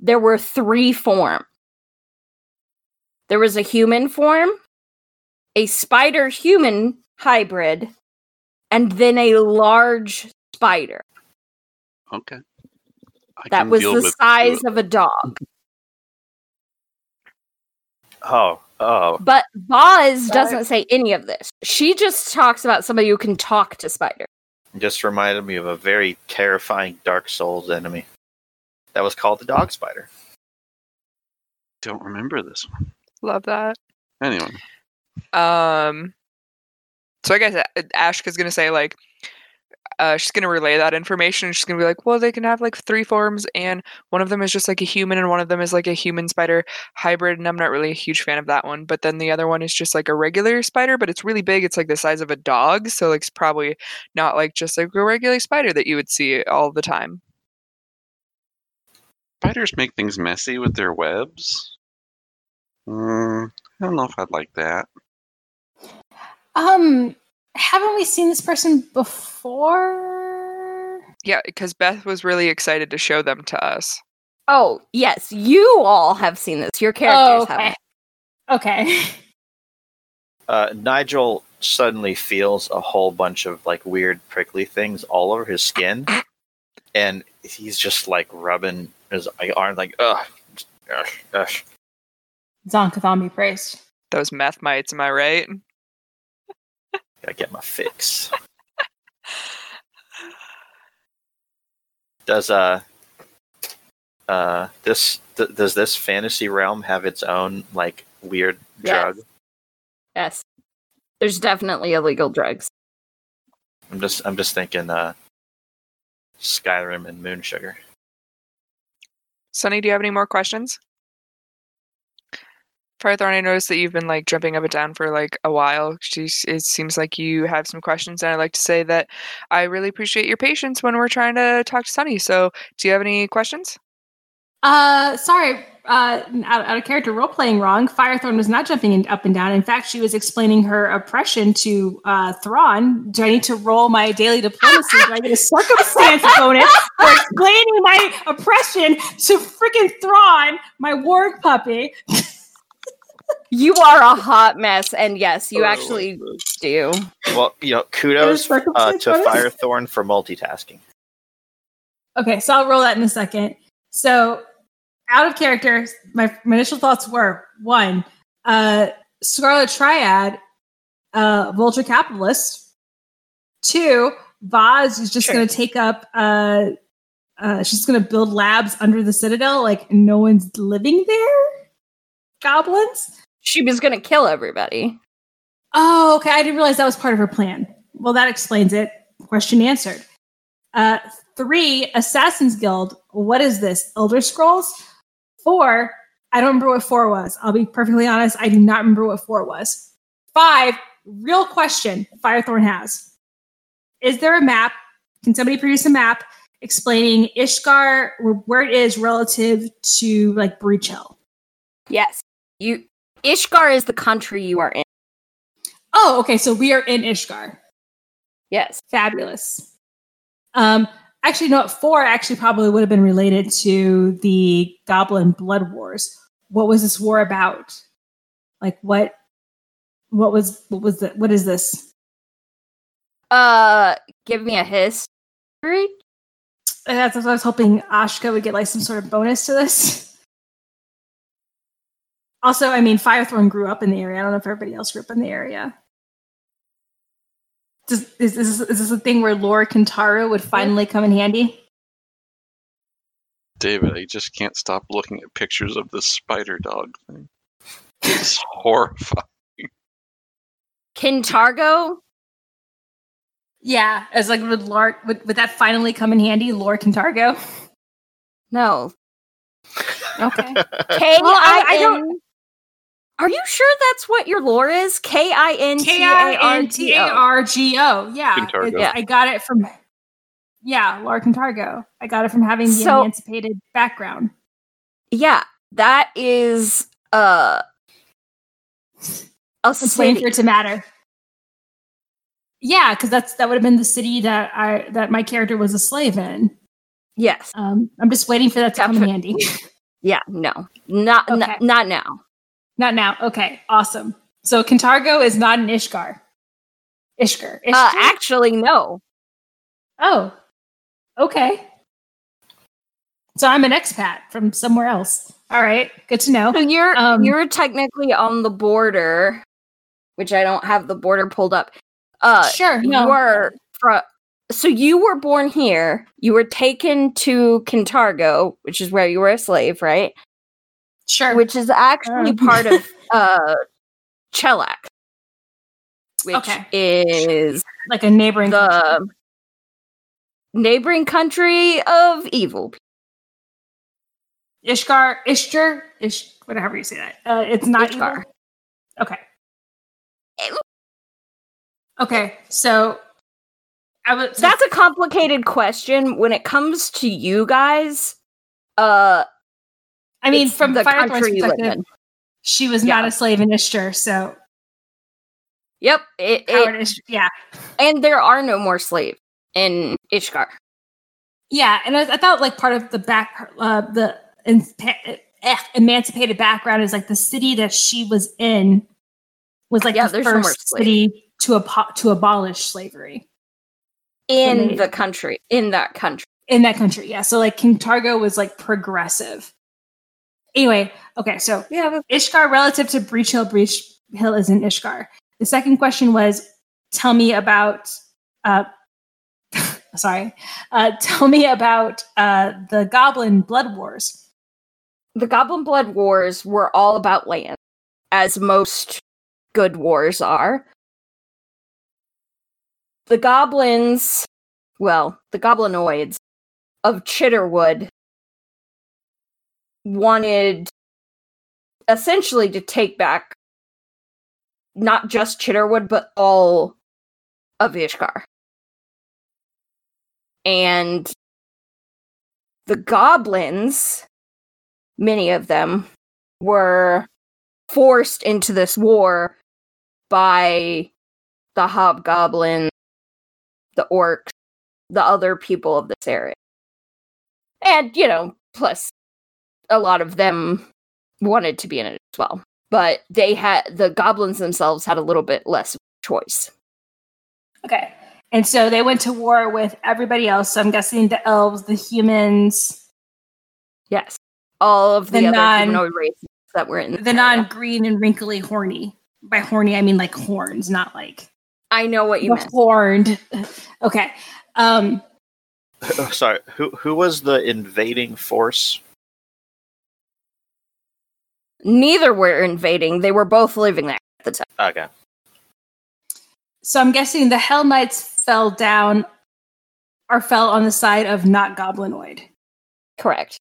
there were three forms. There was a human form, a spider human hybrid, and then a large spider Okay. I that was the size two. of a dog. Oh, oh. But Voz doesn't say any of this. She just talks about somebody who can talk to spiders. Just reminded me of a very terrifying Dark Souls enemy. That was called the dog spider. Don't remember this one. Love that. Anyway, Um, so I guess A- Ashka's gonna say like, uh, she's gonna relay that information. She's gonna be like, well, they can have like three forms, and one of them is just like a human, and one of them is like a human spider hybrid. And I'm not really a huge fan of that one. But then the other one is just like a regular spider, but it's really big. It's like the size of a dog, so like it's probably not like just like a regular spider that you would see all the time. Spiders make things messy with their webs. Mm, I don't know if I'd like that. Um, haven't we seen this person before? Yeah, because Beth was really excited to show them to us. Oh, yes, you all have seen this. Your characters Oh, okay. haven't. Okay. *laughs* Uh, Nigel suddenly feels a whole bunch of like weird prickly things all over his skin, and he's just like rubbing his arm, like ugh, ugh, ugh. Zon-Kuthon be praised. Those meth mites, am I right? *laughs* Gotta get my fix. Does uh uh this th- does this fantasy realm have its own like weird Yes. drug? Yes. There's definitely illegal drugs. I'm just I'm just thinking uh Skyrim and Moon Sugar. Sunny, do you have any more questions? Firethorn, I noticed that you've been like jumping up and down for like a while. It seems like you have some questions, and I'd like to say that I really appreciate your patience when we're trying to talk to Sunny. So, do you have any questions? Uh, sorry. Uh, out, out of character role playing wrong. Firethorn was not jumping in, up and down. In fact, she was explaining her oppression to uh, Thrawn. Do I need to roll my daily diplomacy? Do I get a *laughs* circumstance bonus for explaining my oppression to freaking Thrawn, my warg puppy? *laughs* You are a hot mess, and yes, you Oh, actually do. Well, you know, kudos uh, to bonus? Firethorn for multitasking. Okay, so I'll roll that in a second. So, out of character, my, my initial thoughts were one, uh, Scarlet Triad, uh, Vulture Capitalist. Two, Voz is just Sure. going to take up, uh, uh, she's going to build labs under the Citadel, like no one's living there. Goblins. She was gonna kill everybody. Oh, okay. I didn't realize that was part of her plan. Well, that explains it. Question answered. Uh, three, Assassin's Guild. What is this? Elder Scrolls? Four, I don't remember what four was. I'll be perfectly honest. I do not remember what four was. Five, real question Firethorn has. Is there a map? Can somebody produce a map explaining Ishgar where, where it is relative to like Breachill. Yes. You Ishgar is the country you are in. Oh, okay. So we are in Ishgar. Yes. Fabulous. Um, actually, no. Four actually probably would have been related to the Goblin Blood Wars. What was this war about? Like what? What was what was the what is this? Uh give me a history. That's what I was hoping Ashka would get like some sort of bonus to this. Also, I mean, Firethorn grew up in the area. I don't know if everybody else grew up in the area. Does, is, is, is this a thing where Laura Kintargo would finally come in handy? David, I just can't stop looking at pictures of this spider dog thing. It's *laughs* horrifying. Kintargo? Yeah, as like would Laura would, would that finally come in handy, Laura Kintargo? No. *laughs* Okay. *laughs* K Well, I- I I don't- N. Are you sure that's what your lore is? K I N T K A I R N T T A O. R G O. Yeah, Kintargo. I got it from. Yeah, Laura Kintargo. I got it from having the So- emancipated background. Yeah, that is uh a It's waiting city. for it to matter. Yeah, because that's that would have been the city that I that my character was a slave in. Yes. Um, I'm just waiting for that to come in handy. *laughs* Yeah. No. Not n- not now. Not now. Okay, awesome. So Kintargo is not an Ishgar. Ishgar. Ishgar? Uh, actually, no. oh, okay. So I'm an expat from somewhere else. All right, good to know. So you're Um, you're technically on the border, which I don't have the border pulled up. Uh, sure. you No. are from. So you were born here. You were taken to Kintargo, which is where you were a slave, right? Sure. Which is actually Um. part of *laughs* uh Chellac, which Okay. is like a neighboring. country. neighboring country of evil. Ishgar, Ishtar, Ish, whatever you say that. Uh, it's not Ishgar. evil? Okay. Okay, so I was. So that's a complicated question when it comes to you guys. Uh, I mean, it's from the Firethorn's country perspective, she was not a slave in Ishtar, so Yep, it, it, Ish- yeah, and there are no more slaves in Ishgar. yeah, and I, I thought like part of the back, uh, the in, eh, emancipated background is like the city that she was in was like Yeah, the there's no first city to apo- to abolish slavery. in they- the country in that country in that country. Yeah. So like Kintargo was like progressive. Anyway, okay, so we yeah Ishgar relative to Breachill, Breach Hill is in Ishgar. The second question was tell me about uh *laughs* sorry. Uh tell me about uh the Goblin Blood Wars. the goblin blood wars were all about land as most good wars are the goblins well the goblinoids of chitterwood wanted essentially to take back not just chitterwood but all of ishkar and the goblins many of them were forced into this war by the hobgoblin, the orcs, the other people of this area. And, you know, plus a lot of them wanted to be in it as well. But they had the goblins themselves had a little bit less choice. Okay. And so they went to war with everybody else. So I'm guessing the elves, the humans, Yes. All of the, The other non- humanoid races that were in the area. non-green and wrinkly horny. By horny, I mean like horns, not like I know what you the meant. horned. *laughs* Okay. Um *laughs* sorry, who who was the invading force? Neither were invading. They were both living there at the time. Okay. So I'm guessing the Hell Knights fell down or fell on the side of not goblinoid. Correct.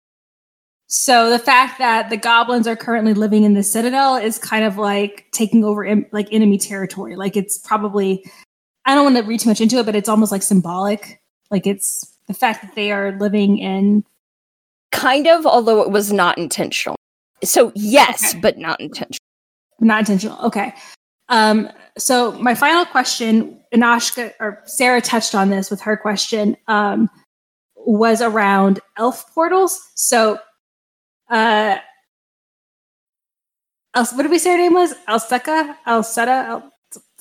So the fact that the goblins are currently living in the Citadel is kind of like taking over em- like enemy territory. Like it's probably I don't want to read too much into it, but it's almost like symbolic. Like it's the fact that they are living in Kind of, although it was not intentional. So yes, Okay. but not intentional. not intentional. Okay. Um, so my final question, and Ashka or Sarah touched on this with her question, um, was around elf portals. So, uh, Els- what did we say her name was? Alseka? Alseta? Al-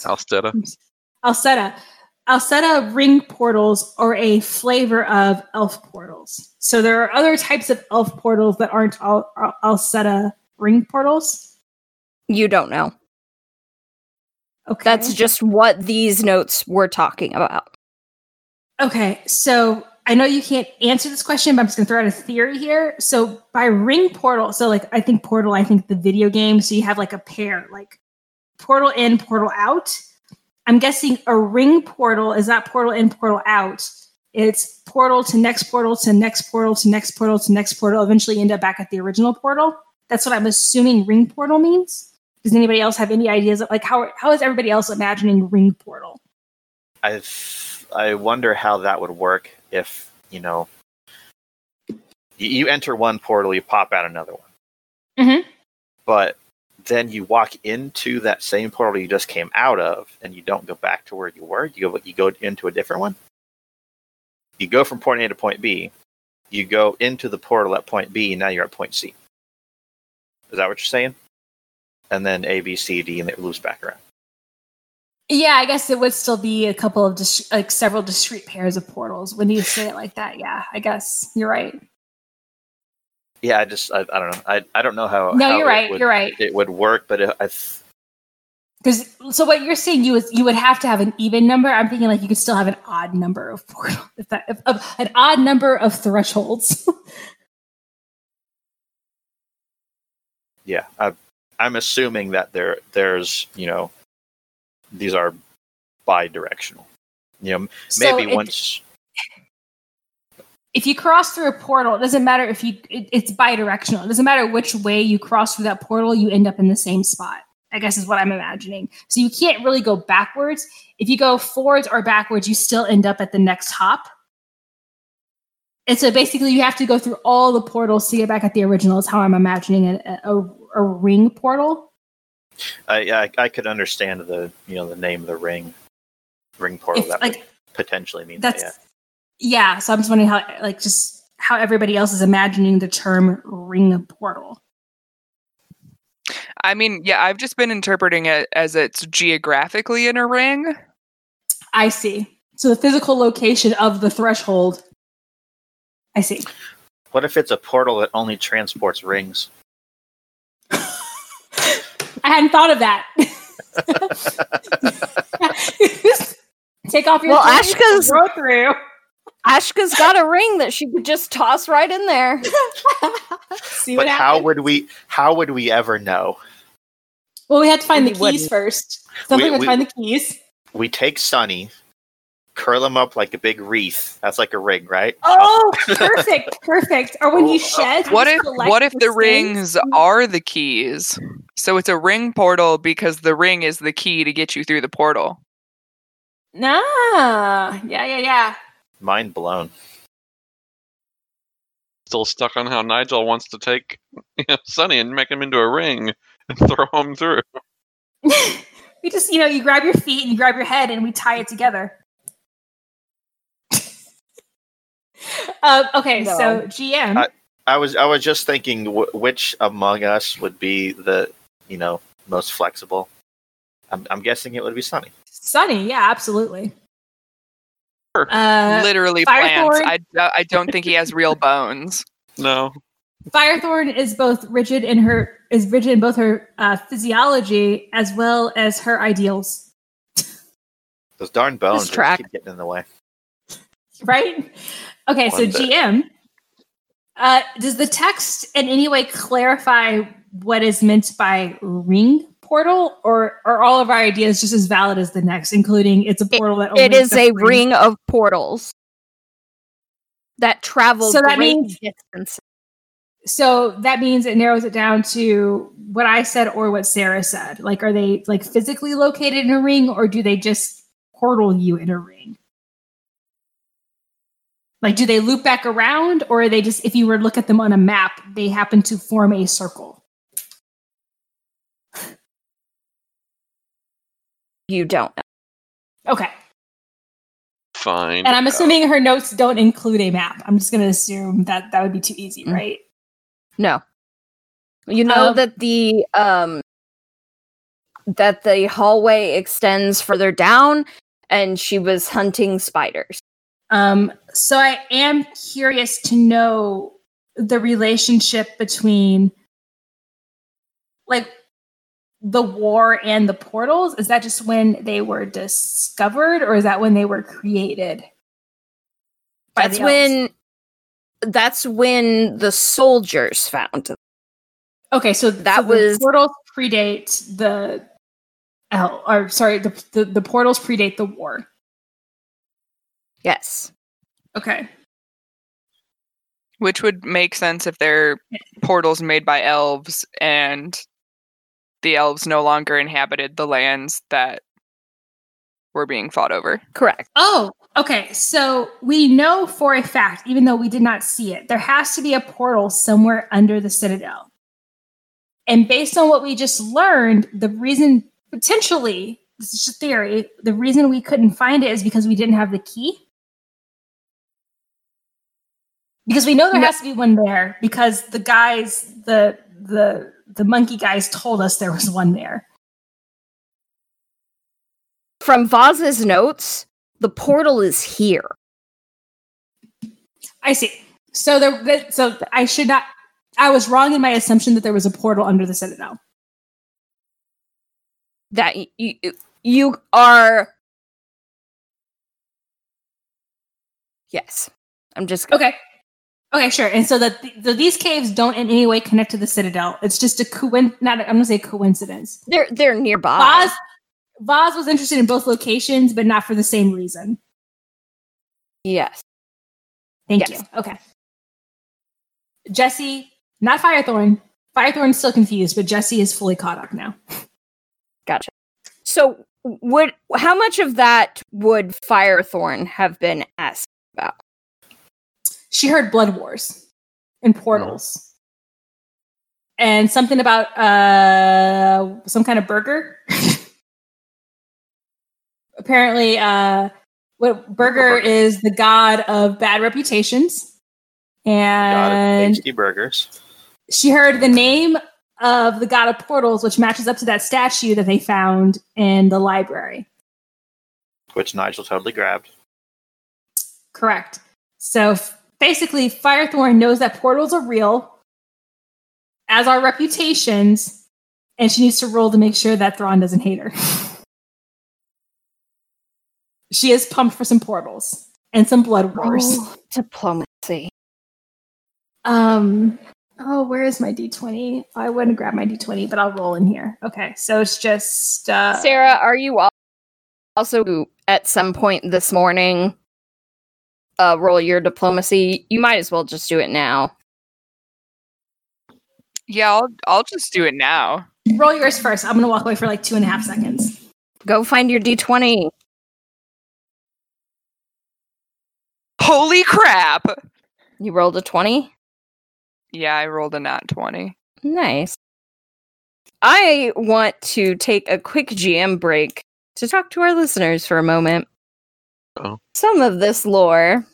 Alsteda. Alseta. Alseta ring portals are a flavor of elf portals. So there are other types of elf portals that aren't Al- Al- Alseta ring portals. You don't know. Okay. That's just what these notes were talking about. Okay, so I know you can't answer this question, but I'm just gonna throw out a theory here. So by ring portal, so like I think portal, I think the video game, so you have like a pair, like portal in, portal out. I'm guessing a ring portal is not portal in, portal out. It's portal to next portal to next portal to next portal to next portal. Eventually, end up back at the original portal. That's what I'm assuming ring portal means. Does anybody else have any ideas? Of, like how how is everybody else imagining ring portal? I I wonder how that would work if you know you, you enter one portal, you pop out another one. Mhm. But then you walk into that same portal you just came out of, and you don't go back to where you were. You go you go into a different one. You go from point A to point B. You go into the portal at point B, and now you're at point C. Is that what you're saying? And then A, B, C, D, and it loops back around. Yeah, I guess it would still be a couple of dis- like several discrete pairs of portals when you say it like that. Yeah, I guess you're right. Yeah, I just I, I don't know. I, I don't know how. No, how you're it right. would- You're right. It would work, but it, I Because so what you're saying you is you would have to have an even number. I'm thinking like you could still have an odd number of *laughs* portal, if that, if, of, an odd number of thresholds. *laughs* yeah, I, I'm assuming that there there's you know these are bi-directional. You know, So maybe it- once. If you cross through a portal, it doesn't matter if you it, it's bi-directional. It doesn't matter which way you cross through that portal, you end up in the same spot. I guess is what I'm imagining. So you can't really go backwards. If you go forwards or backwards, you still end up at the next hop. And so basically, you have to go through all the portals to get back at the original. Is how I'm imagining a, a, a ring portal. I, I I could understand the you know the name of the ring ring portal If, that like would potentially mean that's that. Yeah. Yeah. So I'm just wondering how like just how everybody else is imagining the term ring portal. I mean, yeah, I've just been interpreting it as it's geographically in a ring. I see. So the physical location of the threshold. I see. What if it's a portal that only transports rings? I hadn't thought of that. *laughs* *laughs* Take off your Well, Ashka's- and go through. Ashka's got a ring that she could just toss right in there. *laughs* See but what how would we how would we ever know? Well, we had to find We the keys wouldn't. first. Somebody We- would we- find the keys. We take Sunny, curl him up like a big wreath. That's like a ring, right? Oh, *laughs* perfect, perfect. Or when you shed. What if what if the things. rings are the keys? So it's a ring portal because the ring is the key to get you through the portal. Nah, yeah, yeah, yeah. Mind blown. Still stuck on how Nigel wants to take *laughs* you know, Sonny and make him into a ring and *laughs* throw him through. *laughs* we just, you know, you grab your feet and you grab your head and we tie it together. uh, okay, No. so GM. I- I was I was just thinking w- which among us would be the you know most flexible. I'm, I'm guessing it would be Sunny. Sunny, yeah, absolutely. Sure. *laughs* Uh, Literally plants. I, I don't think he has real *laughs* bones. No. Firethorn is both rigid in her is rigid in both her uh, physiology as well as her ideals, *laughs* Those darn bones track. keep getting in the way. right? Okay, so bit. GM, uh, does the text in any way clarify what is meant by ring portal, or are all of our ideas just as valid as the next, including it's a portal that It is a ring of portals that travel So that means- distances. So that means it narrows it down to what I said or what Sarah said. Like, are they like physically located in a ring, or do they just portal you in a ring? Like, do they loop back around, or are they just, if you were to look at them on a map, they happen to form a circle? You don't know. Okay. Fine. And I'm assuming her notes don't include a map. I'm just going to assume that that would be too easy, Mm. right? No. You know Um, that the um that the hallway extends further down and she was hunting spiders. Um, so I am curious to know the relationship between like the war and the portals. Is that just when they were discovered or is that when they were created? That's the elves? when that's when the soldiers found them. Okay, so That so the was- portals predate the oh, or sorry, the, the the portals predate the war. Yes. Okay. Which would make sense if they're portals made by elves and the elves no longer inhabited the lands that were being fought over. Correct. Oh, okay. So we know for a fact, even though we did not see it, there has to be a portal somewhere under the citadel. And based on what we just learned, the reason potentially, this is just theory, the reason we couldn't find it is because we didn't have the key. Because we know there No. has to be one there because the guys, the the the monkey guys told us there was one there. From Voz's notes, the portal is here. I see. So there, so I should not. I was wrong in my assumption that there was a portal under the citadel. That you you are Yes. I'm just Okay. Okay, sure. And so that the, these caves don't in any way connect to the citadel. It's just a coin. Not. I'm gonna say coincidence. they're they're nearby. Voz, Voz was interested in both locations, but not for the same reason. Yes. Thank Yes. you. Okay. Jesse, not Firethorn. Firethorn's still confused, but Jesse is fully caught up now. Gotcha. So would how much of that would Firethorn have been asked? She heard blood wars and portals. And something about uh some kind of burger. *laughs* Apparently uh what burger is the god of bad reputations. God of and tasty burgers. she heard the name of the god of portals which matches up to that statue that they found in the library. Which Nigel totally grabbed. Correct. So f- basically, Firethorn knows that portals are real, as are reputations, and she needs to roll to make sure that Thrawn doesn't hate her. *laughs* she is pumped for some portals and some blood wars. Oh, diplomacy. Um. Oh, where is my d20? I wouldn't grab my d20, but I'll roll in here. Okay, so it's just uh, Sarah, are you al- also at some point this morning uh roll your diplomacy? You might as well just do it now. Yeah, I'll I'll just do it now. Roll yours first. I'm gonna walk away for like two and a half seconds. Go find your D20. Holy crap! You rolled a 20? Yeah, I rolled a nat 20. Nice. I want to take a quick GM break to talk to our listeners for a moment. Oh. Some of this lore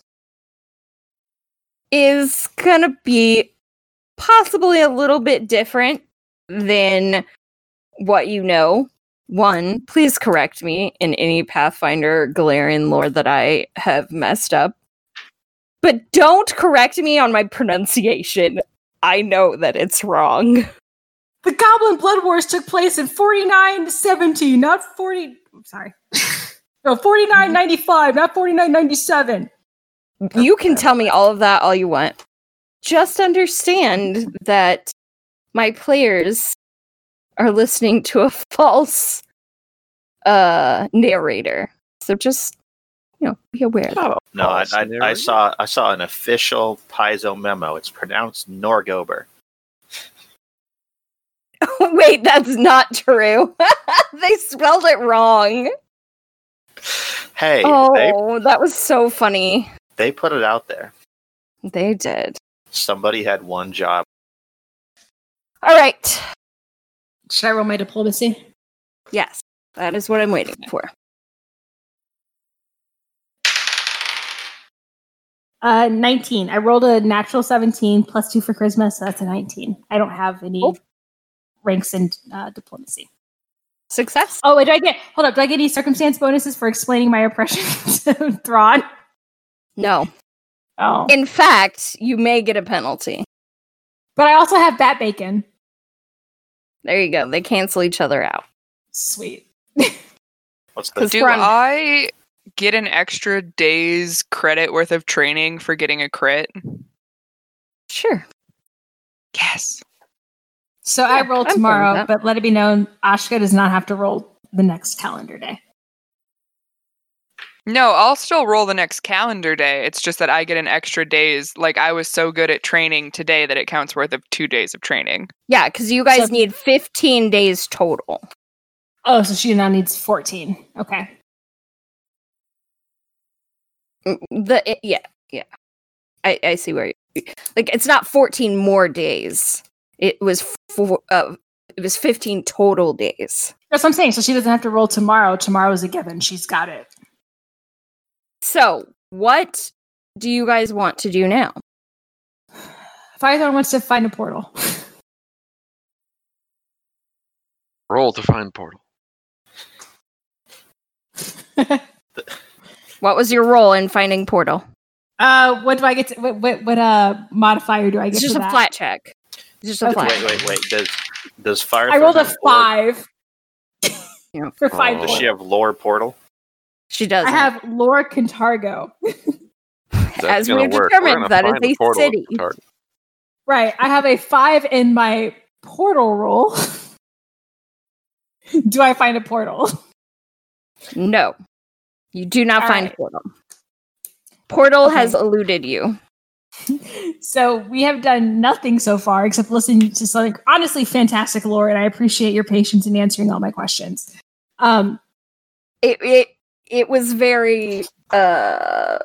is going to be possibly a little bit different than what you know. One, please correct me in any Pathfinder Galarian lore that I have messed up. But don't correct me on my pronunciation. I know that it's wrong. The Goblin Blood Wars took place in 4970, not 40. I'm Sorry. *laughs* no, 4995, not 4997. You can tell me all of that all you want. Just understand that my players are listening to a *laughs* false uh narrator. So just you know, be aware. of that. No, I, I, I saw I saw an official Paizo memo. It's pronounced Norgober. *laughs* Wait, that's not true. *laughs* they spelled it wrong. Hey, they Oh, that was so funny. They put it out there. They did. Somebody had one job. All right. Should I roll my diplomacy? Yes, that is what I'm waiting for. Uh, 19. I rolled a natural 17 plus two for charisma, so that's a 19. I don't have any Oh. ranks in uh, diplomacy. Success. Oh, wait, do I get, hold up, do I get any circumstance bonuses for explaining my oppression *laughs* to Thrawn? No. Oh. In fact, you may get a penalty. But I also have Bat Bacon. There you go. They cancel each other out. Sweet. What's the 'Cause Do we're on- I get an extra day's credit worth of training for getting a crit? Sure. Yes. So I Yeah, roll I'm tomorrow, but let it be known, Ashka does not have to roll the next calendar day. No, I'll still roll the next calendar day. It's just that I get an extra days. Like I was so good at training today that it counts worth of two days of training. Yeah, because you guys So- need 15 days total. Oh, so she now needs 14. Okay. Mm, The it- yeah yeah. I I see where you like it's not 14 more days. It was four. Uh, it was 15 total days. That's what I'm saying. So she doesn't have to roll tomorrow. Tomorrow is a given. She's got it. So what do you guys want to do now? Firethorn wants to find a portal. Roll to find portal. *laughs* What was your role in finding portal? uh, what do I get? To, what, what what uh modifier do I get? It's just for a that? flat check. It's just a Okay. flat. Wait, wait, wait. Does does fire? I rolled a five Yeah. *laughs* for five. Oh. Does she have lore portal? She does. I have lore Kintargo. That's *laughs* As gonna we've work. We're determined, gonna that is find a portal city. Right. I have a five in my portal roll. *laughs* do I find a portal? No, you do not All find right. portal. Portal Okay. has eluded you. So we have done nothing so far except listen to something honestly fantastic lore, and I appreciate your patience in answering all my questions. Um, It it it was very uh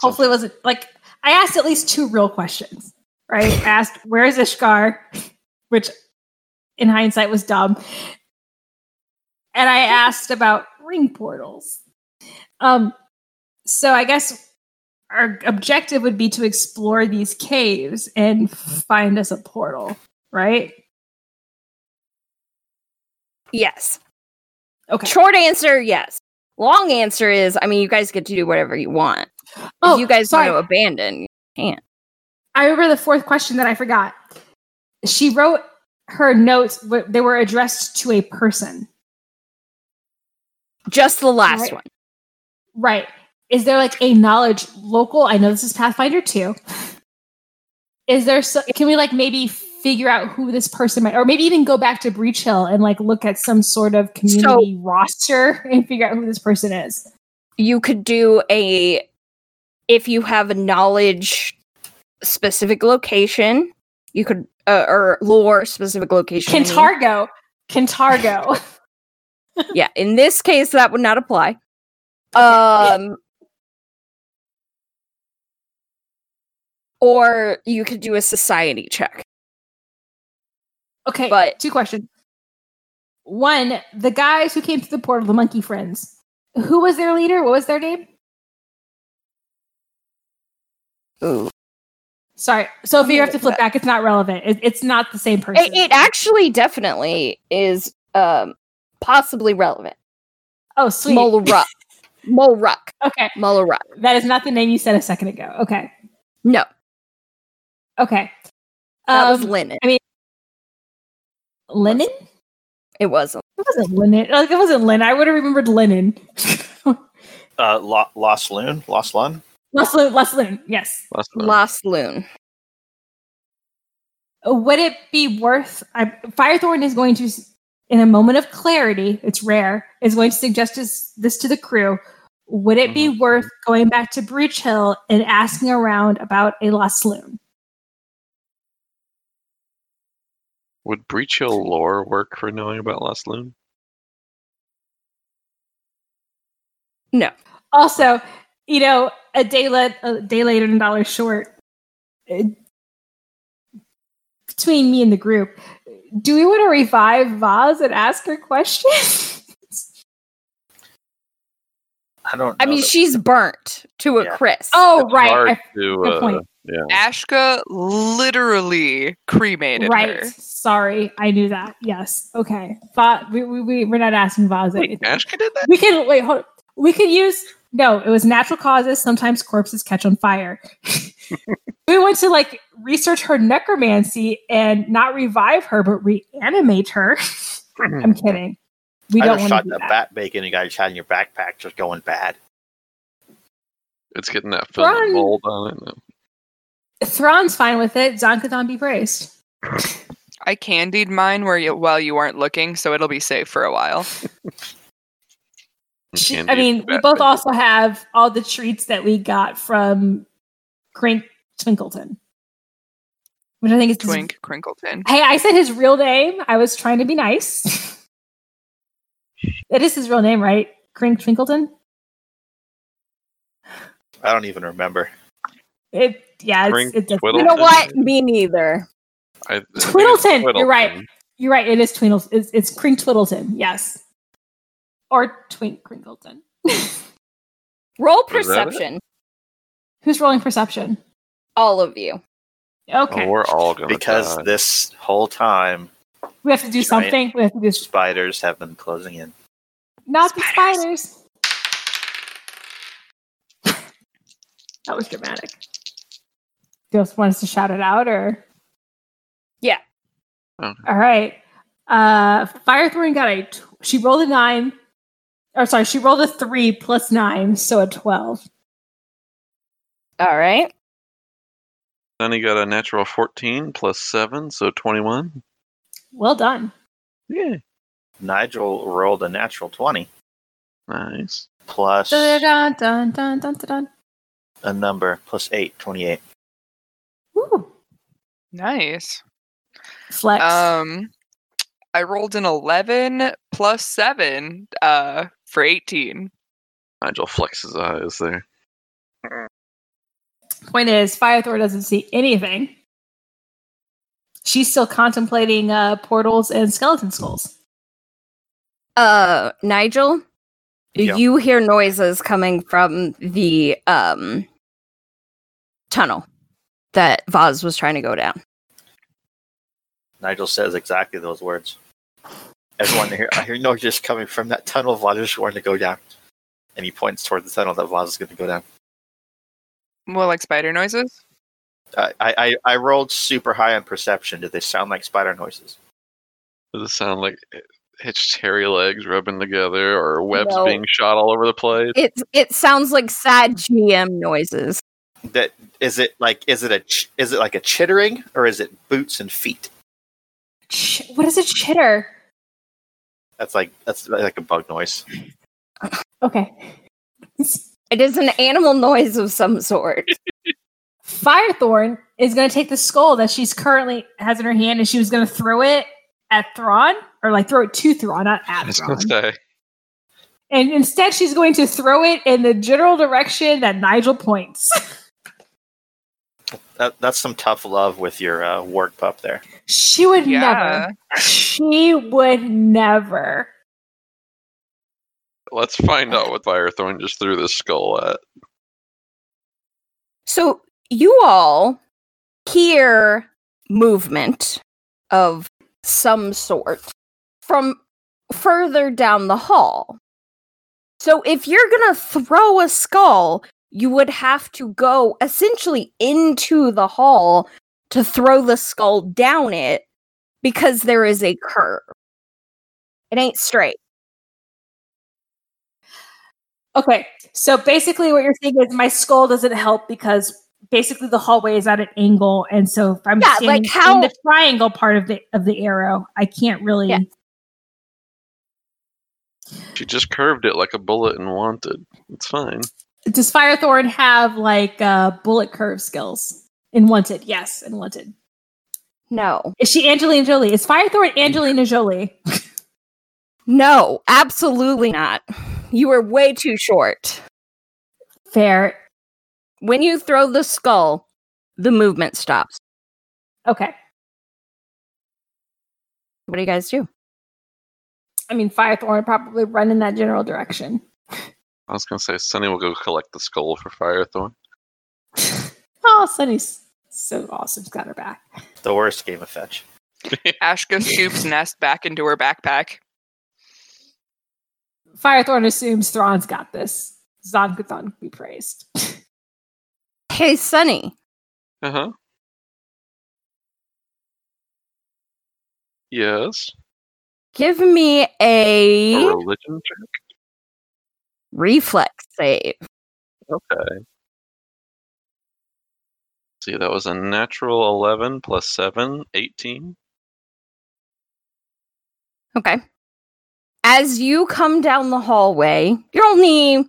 hopefully it wasn't like I asked at least two real questions, right? I asked where is Ishkar, which in hindsight was dumb. And I asked about ring portals. Um so I guess our objective would be to explore these caves and find us a portal, right? yes. Okay. Short answer, yes. Long answer is, I mean, you guys get to do whatever you want. Oh, if you guys sorry. want to abandon, you can't. I remember the fourth question that I forgot. She wrote her notes, but they were addressed to a person. Just the last Right. one. Right. Is there like a knowledge local? I know this is Pathfinder 2. Is there so can we like maybe figure out who this person might or maybe even go back to Breachill and like look at some sort of community roster *laughs* and figure out who this person is? You could do a if you have a knowledge specific location, you could uh, or lore specific location. Kintargo. Kintargo. *laughs* yeah, in this case that would not apply. Um or you could do a society check. okay. But- two questions. One, the guys who came to the portal, the monkey friends, who was their leader? What was their name? Ooh. Sorry. So if you have to flip back, it's not relevant. It, it's not the same person. It, it actually definitely is um possibly relevant. oh, sweet. Molruck. *laughs* Molruck. Okay. Molruck. That is not the name you said a second ago. Okay. No, Okay. that Um, was linen. I mean, linen? It wasn't. It wasn't linen. Like it wasn't linen. I would have remembered linen. *laughs* Uh, Lo- Lost Loon, Lost Lun. Lost linen, less linen. Yes. Last one. Lost Loon. Would it be worth? I, Firethorn is going to, in a moment of clarity, it's rare, is going to suggest this, this to the crew. Would it be Mhm. worth going back to Breachill and asking around about a lost loon? Would Breachill lore work for knowing about Lost Loon? No. Also, you know, a day let a day later and a dollar short. uh, Between me and the group, do we want to revive Voz and ask her questions? I don't. I mean, that- she's burnt to a Yeah. crisp. oh, It's right. hard I- to, uh, point. Yeah. Ashka literally cremated right. her. Sorry, I knew that. Yes. Okay. Va- we, we, we, we're not asking Voz Wait. Ashka did that? We can wait. Hold, we could use no. It was natural causes. Sometimes corpses catch on fire. *laughs* we went to like research her necromancy and not revive her, but reanimate her. *laughs* I'm kidding. We I don't just want shot to do that that. bat bacon you guys had in your backpack just going bad. It's getting that film mold on it. now. Thrawn's fine with it. Zon-Kuthon be praised. I candied mine where you, while you weren't looking, so it'll be safe for a while. *laughs* She- I mean, we both Bacon. also have all the treats that we got from Crink Twinkleton, which I think is Twink Crinkleton. Hey, I said his real name. I was trying to be nice. it is his real name, right? Crink Twinkleton. I don't even remember. It yeah, Crink it's, it does, Twiddle- you know what? Me neither. I, I think Twiddleton, you're right. You're right. It is Twinkle. It's, it's Crink Twiddleton. Yes, or Twink Crinkleton. *laughs* Roll Was that it? perception, Who's rolling perception? all of you. Okay, Oh, we're all gonna Because die. this whole time, we have to do something. We have to do s- spiders have been closing in. not the Spiders. spiders. *laughs* that was dramatic. Just want us to shout it out, or Yeah. Okay. All right. Uh Firethorn got a she rolled a nine. Or sorry, she rolled a three plus nine, so a twelve. All right. Then he got a natural 14 plus 7, so 21. Well done. Yeah. Nigel rolled a natural 20 Nice. plus Dun, dun, dun, dun, dun, dun. a number plus 8, 28. Woo. Nice. Flex. Um, I rolled an 11 plus 7 uh, for 18. Nigel flexes eyes there. Point is, Firethorn doesn't see anything. She's still contemplating uh, portals and skeleton skulls. Uh, Nigel, Yeah. you hear noises coming from the um tunnel that Voz was trying to go down. Nigel says exactly those words. Everyone here, I hear noises coming from that tunnel Voz is going to go down. And he points toward the tunnel that Voz is going to go down. Well, like spider noises? Uh, I, I, I rolled super high on perception. Did they sound like spider noises? Does it sound like hitched hairy legs rubbing together or webs No. being shot all over the place? It it sounds like sad GM noises. That is it like is it a ch- is it like a chittering or is it boots and feet? Ch- what is a chitter? That's like that's like a bug noise. Okay. It is an animal noise of some sort. Firethorn is going to take the skull that she's currently has in her hand, and she was going to throw it at Thrawn, or like throw it to Thrawn, not at was Thrawn. And instead, she's going to throw it in the general direction that Nigel points. *laughs* That, that's some tough love with your uh, work pup there. she would Yeah. never. She would never. Let's find out what Firethorn just threw this skull at. So you all hear movement of some sort from further down the hall. So if you're going to throw a skull, you would have to go essentially into the hall to throw the skull down it because there is a curve. It ain't straight. Okay, so basically, what you're saying is my skull doesn't help because basically the hallway is at an angle, and so if I'm Yeah, standing like how- in the triangle part of the of the arrow, I can't really. Yeah. She just curved it like a bullet and wanted. It's fine. Does Firethorn have like uh, bullet curve skills in Wanted? Yes, in Wanted. No. Is she Angelina Jolie? Is Firethorn Angelina Jolie? No, absolutely not. You are way too short. Fair. when you throw the skull, the movement stops. Okay. What do you guys do? I mean, Firethorn would probably run in that general direction. I was gonna say Sunny will go collect the skull for Firethorn. *laughs* oh, Sunny's so awesome. She's got her back. The worst game of fetch. *laughs* Ashka scoops Nest back into her backpack. Firethorn assumes Thrawn's got this. Zon-Kuthon be praised. *laughs* Hey, Sunny. Uh huh. Yes. Give me A a religion check. Reflex save. Okay. See, that was a natural 11 plus 7, 18. Okay. As you come down the hallway, you're only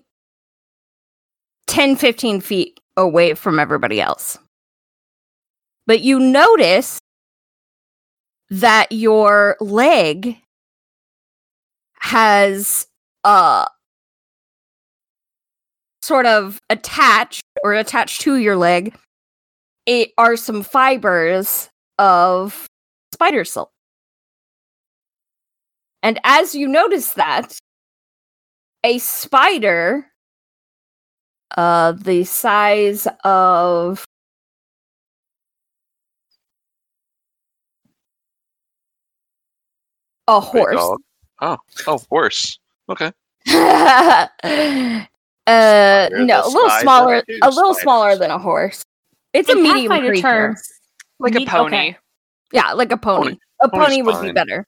10, 15 feet away from everybody else. But you notice that your leg has uh sort of attached or attached to your leg it are some fibers of spider silk. And as you notice that, a spider uh the size of a horse. dog. Oh, oh, horse. Okay. *laughs* *laughs* uh no, a little smaller two a little spiders. smaller than a horse. It's a medium creature. terms, Like Me- a pony. okay. Yeah, like a pony. Pony. A pony would be better.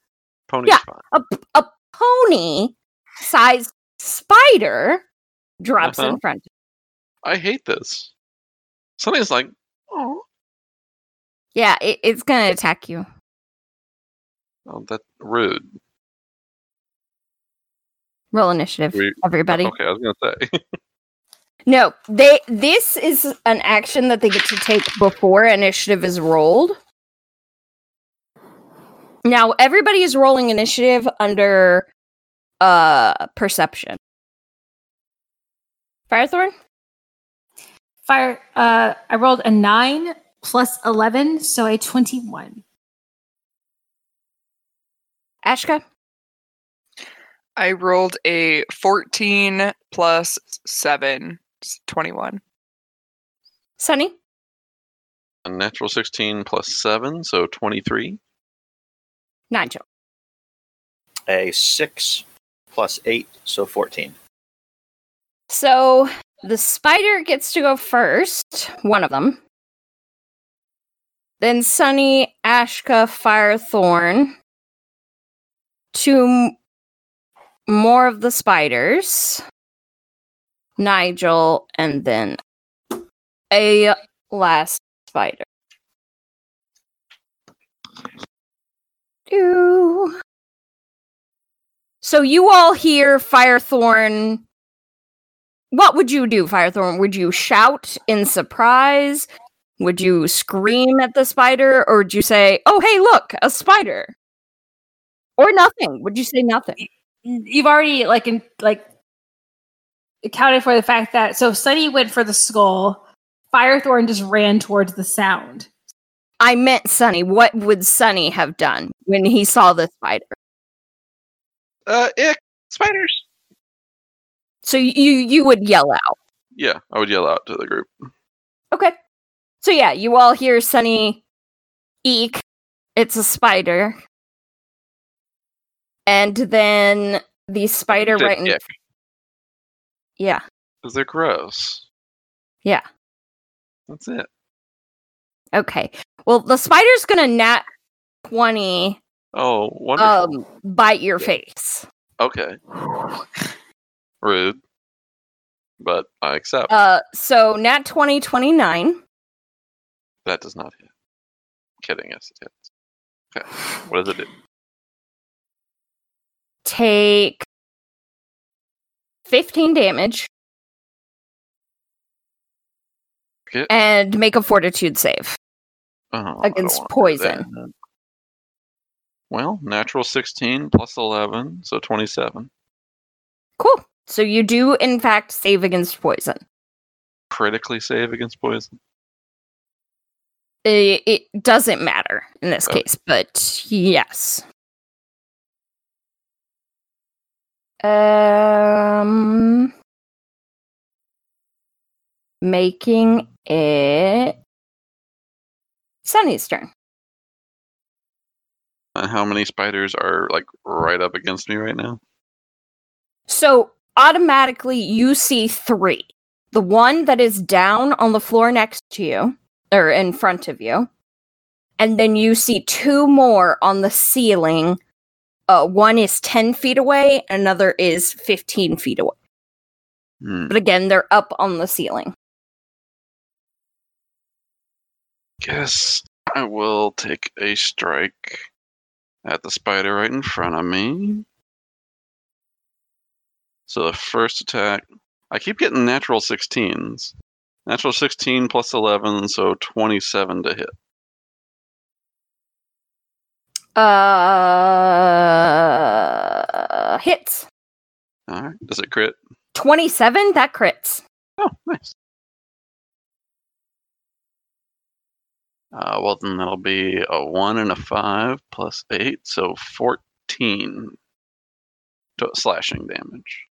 Pony's Yeah. fine. A, p- a pony sized spider drops Uh-huh. in front. I hate this. Sunny's like, oh, Yeah, it, it's gonna attack you. oh that's rude. Roll initiative, We- everybody. Okay, I was gonna say. *laughs* No, they. This is an action that they get to take before initiative is rolled. Now everybody is rolling initiative under uh perception. Firethorn, Fire. Uh, I rolled a nine plus eleven, so a twenty-one. Ashka, I rolled a 14 plus 7, s- 21. Sunny, a natural 16 plus 7, so 23. Nigel. A six plus eight, so fourteen. So the spider gets to go first, one of them. Then Sunny, Ashka, Firethorn. Two m- more of the spiders. Nigel, and then a last spider. So you all hear Firethorn what would you do, Firethorn? Would you shout in surprise? Would you scream at the spider? Or would you say, oh, hey, look, a spider? Or nothing? Would you say nothing? You've already like in like accounted for the fact that so Sunny went for the skull. Firethorn just ran towards the sound. I meant Sunny. What would Sunny have done when he saw the spider? Uh, ick! Spiders! So you you would yell out. Yeah, I would yell out to the group. Okay. So yeah, you all hear Sunny eek. It's a spider. And then the spider right in ick, Yeah. Because they're gross. Yeah. That's it. Okay. Well, the spider's gonna nat twenty. Oh, wonderful. um bite your face. okay. Rude. But I accept. Uh so nat 20 29. that does not hit. Kidding, yes, it hits. Okay. What does it do? Take 15 damage Okay. and make a fortitude save. Oh, Against poison. Well, natural 16 plus 11, so 27. Cool. So you do in fact save against poison. critically save against poison? It, it doesn't matter in this Okay. case, but yes. Um, making it Sunny's turn. And how many spiders are like right up against me right now? So automatically you see three. The one that is down on the floor next to you, or in front of you. And then you see two more on the ceiling. Uh, one is 10 feet away, another is 15 feet away. Hmm. But again, they're up on the ceiling. Guess I will take a strike at the spider right in front of me. So the first attack, I keep getting natural 16s. Natural 16 plus 11, so 27 to hit. Uh, hits. All right. Does it crit? 27, that crits. Oh, nice. Uh, well, then that'll be a 1 and a 5 plus 8, so 14 to slashing damage.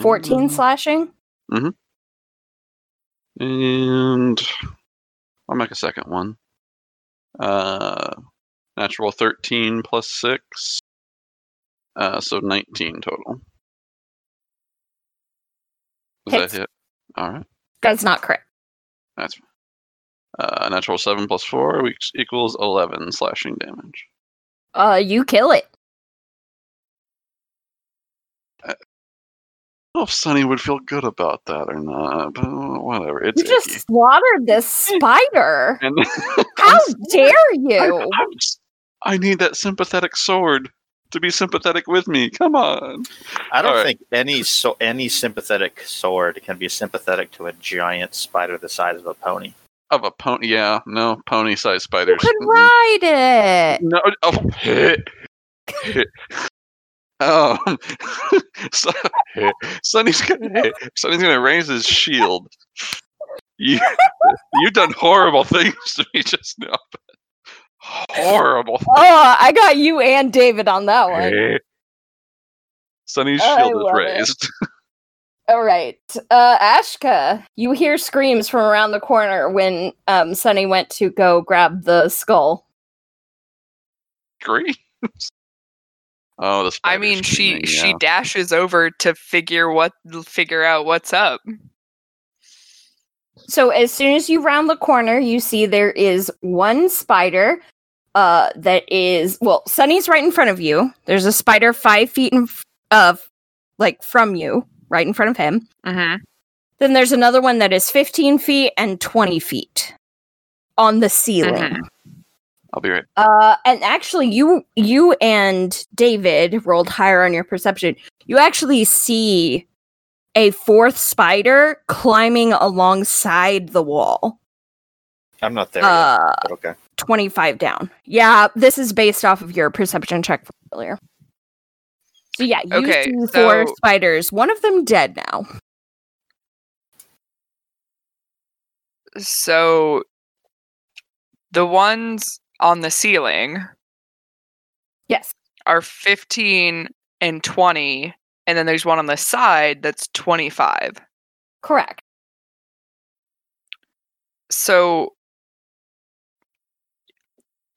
14 Mm, slashing. And I'll make a second one. Uh, natural 13 plus 6. Uh, so 19 total. Does Hits. that hit? All right. Does not crit. That's. Uh, natural 7 plus 4 which equals 11 slashing damage. Uh, you kill it. I don't know if Sunny would feel good about that or not, but uh, whatever. It's You just icky. slaughtered this *laughs* spider. *laughs* And How dare you? I'm s- I need that sympathetic sword to be sympathetic with me. Come on. I don't Alright. think any so any sympathetic sword can be sympathetic to a giant spider the size of a pony. Of a pony, yeah, no pony sized spiders. You could ride it. No, oh, Um, *laughs* so, Sunny's gonna Sunny's gonna raise his shield. *laughs* You, you've done horrible things to me just now. Horrible. *laughs* Oh, I got you and David on that one. Sunny's shield is it. raised. All right. Uh Ashka, you hear screams from around the corner when um Sunny went to go grab the skull. Screams. Oh, the I mean, she screaming, she yeah. dashes over to figure what figure out what's up. So as soon as you round the corner, you see there is one spider uh that is well, Sunny's right in front of you. There's a spider five feet in f- of like from you, right in front of him. Mm-hmm. Then there's another one that is 15 feet and 20 feet on the ceiling. Mhm. I'll be right. Uh, and actually, you you and David rolled higher on your perception. You actually see a fourth spider climbing alongside the wall, I'm not there yet, uh, but okay. 25 down. Yeah, this is based off of your perception check from earlier. So yeah, you Okay, see four so- spiders. One of them dead now. So the ones on the ceiling Yes. are 15 and 20, and then there's one on the side that's 25. Correct. So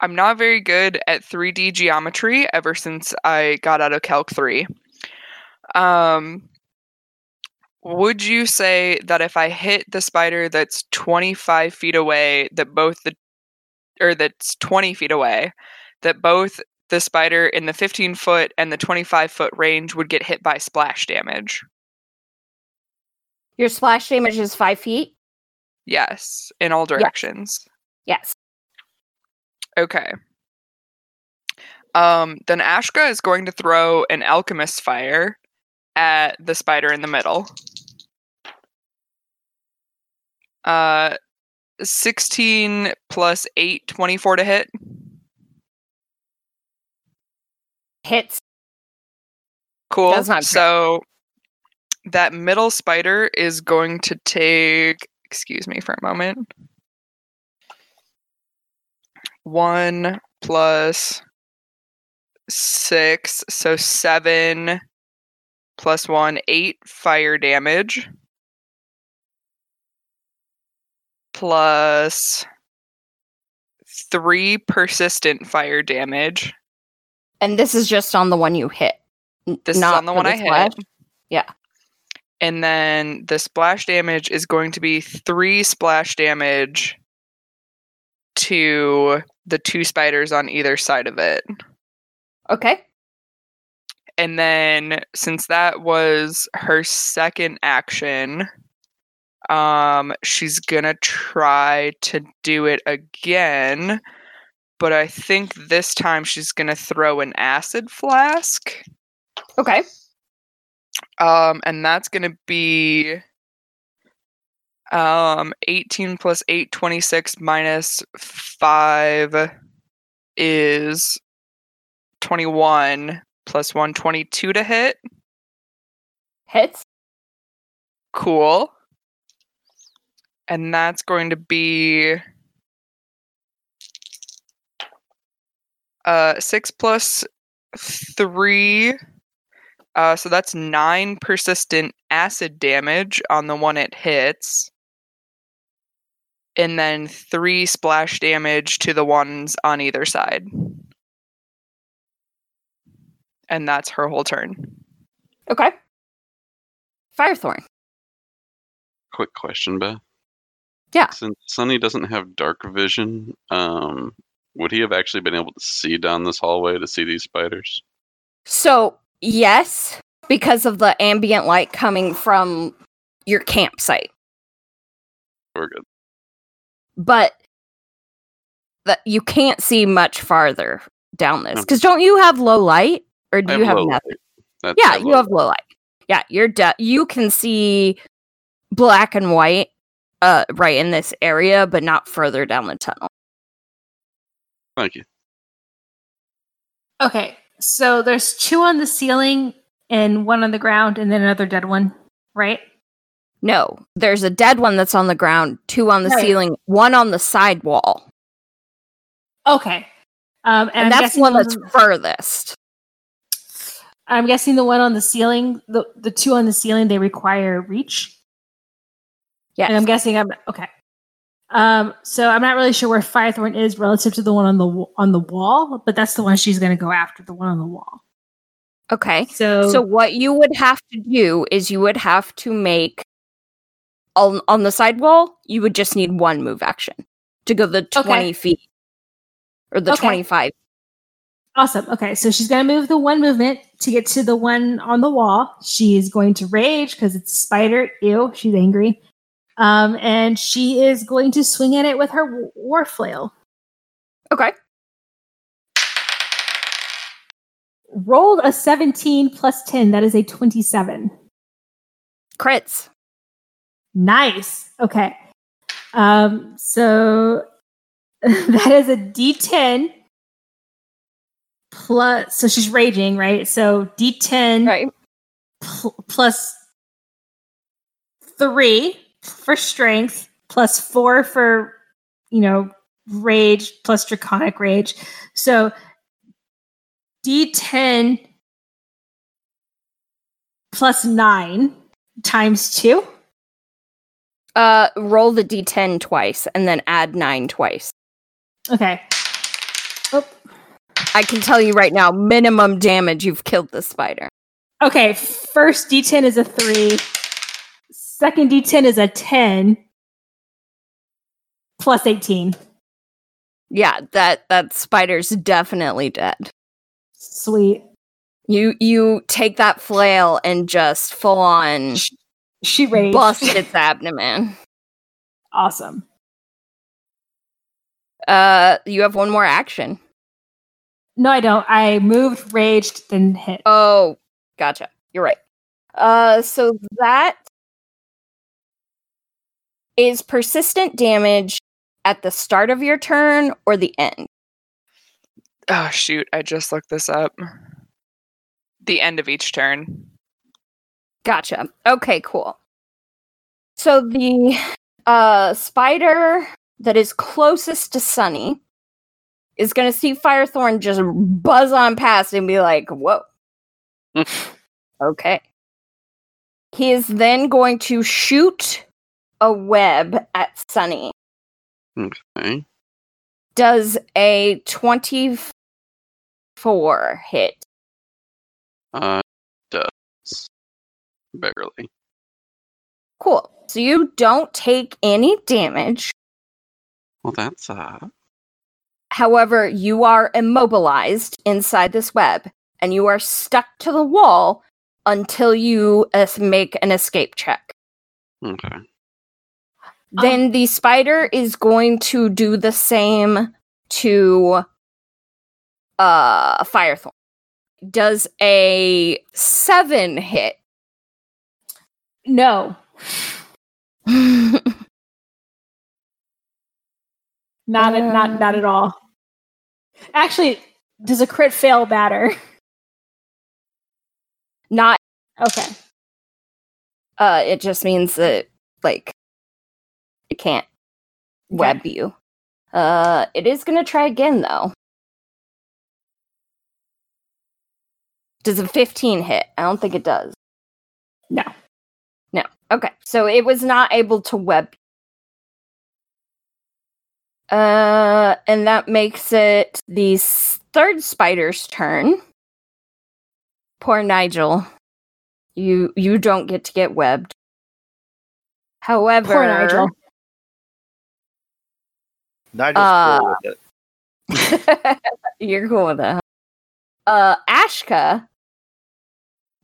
I'm not very good at 3D geometry ever since I got out of Calc 3. Um would you say that if I hit the spider that's 25 feet away, that both the or that's 20 feet away, that both the spider in the 15 foot and the 25 foot range would get hit by splash damage? Your splash damage is five feet. Yes, in all directions. Yes. Okay. Um, then Ashka is going to throw an alchemist fire at the spider in the middle. Uh, 16 plus 8, 24 to hit. Hits. Cool. Does not so that middle spider is going to take. Excuse me for a moment. One plus six, so seven plus one, eight fire damage. Plus three persistent fire damage. And this is just on the one you hit. This is on the one I splash? hit. Yeah. And then the splash damage is going to be three splash damage to the two spiders on either side of it. Okay. And then since that was her second action, um she's going to try to do it again, but I think this time she's going to throw an acid flask. Okay. Um, and that's gonna be um 18 plus 8, 26 minus 5 is 21 plus 1, 22 to hit. Hits. Cool. And that's going to be uh 6 plus 3 uh, so that's nine persistent acid damage on the one it hits. And then three splash damage to the ones on either side. And that's her whole turn. Okay. Firethorn. Quick question, Beth. Yeah. Since Sunny doesn't have dark vision, um, would he have actually been able to see down this hallway to see these spiders? So, yes, because of the ambient light coming from your campsite. We're good. But that you can't see much farther down this. Because don't you have low light? Or do you have nothing? Yeah, I you have low light. Yeah, you're de- you can see black and white uh right in this area, but not further down the tunnel. Thank you. Okay, so there's two on the ceiling and one on the ground, and then another dead one, right? No, there's a dead one that's on the ground, two on the Right. ceiling, one on the side wall. Okay, um, and, And, I'm that's the guessing one that's furthest. I'm guessing the one on the ceiling, the the two on the ceiling, they require reach. Yes. And I'm guessing I'm okay. Um, so I'm not really sure where Firethorn is relative to the one on the on the wall, but that's the one she's going to go after, the one on the wall. okay. So, So what you would have to do is you would have to make on on the sidewall, you would just need one move action to go the 20 feet or the Okay. 25. awesome. Okay, so she's going to move the one movement to get to the one on the wall. She's going to rage because it's a spider. Ew, she's angry. Um, and she is going to swing at it with her war flail. Okay. Rolled a 17 plus 10. That is a 27. Crits. Nice. Okay. Um, so *laughs* that is a D10 plus. So she's raging, right? So D10 Right. pl- plus three for strength, plus four for you know rage, plus draconic rage. So D10 plus nine times two. Uh roll the d10 twice and then add 9 twice. Okay. Oh, I can tell you right now minimum damage you've killed the spider. Okay, first D10 is a three. Second D10 is a 10 plus 18. Yeah, that that spider's definitely dead. Sweet. You you take that flail and just full on She raged. bust *laughs* its abdomen. awesome. Uh you have one more action. No, I don't. I moved, raged, then hit. Oh, gotcha. You're right. Uh, so that is persistent damage at the start of your turn or the end. Oh shoot, I just looked this up. The end of each turn. Gotcha. Okay, cool. So the uh spider that is closest to Sunny is gonna see Firethorn just buzz on past and be like, whoa. *laughs* okay. He is then going to shoot a web at Sunny. Okay. Does a 24 hit? Uh, does barely. Cool. So you don't take any damage. Well, that's uh. However, you are immobilized inside this web and you are stuck to the wall until you uh, make an escape check. Okay. Then the spider is going to do the same to uh Firethorn. Does a 7 hit? No, *laughs* not at, not not at all. Actually, does a crit fail matter? Not Okay. uh it just means that like it can't web you. Uh it is going to try again though. Does a 15 hit? I don't think it does. No. No. Okay. So it was not able to web. Uh and that makes it the third spider's turn. Poor Nigel. You you don't get to get webbed. However, Poor Nigel. Nigel's Uh, *laughs* cool with it. You're cool with that. huh? Uh, Ashka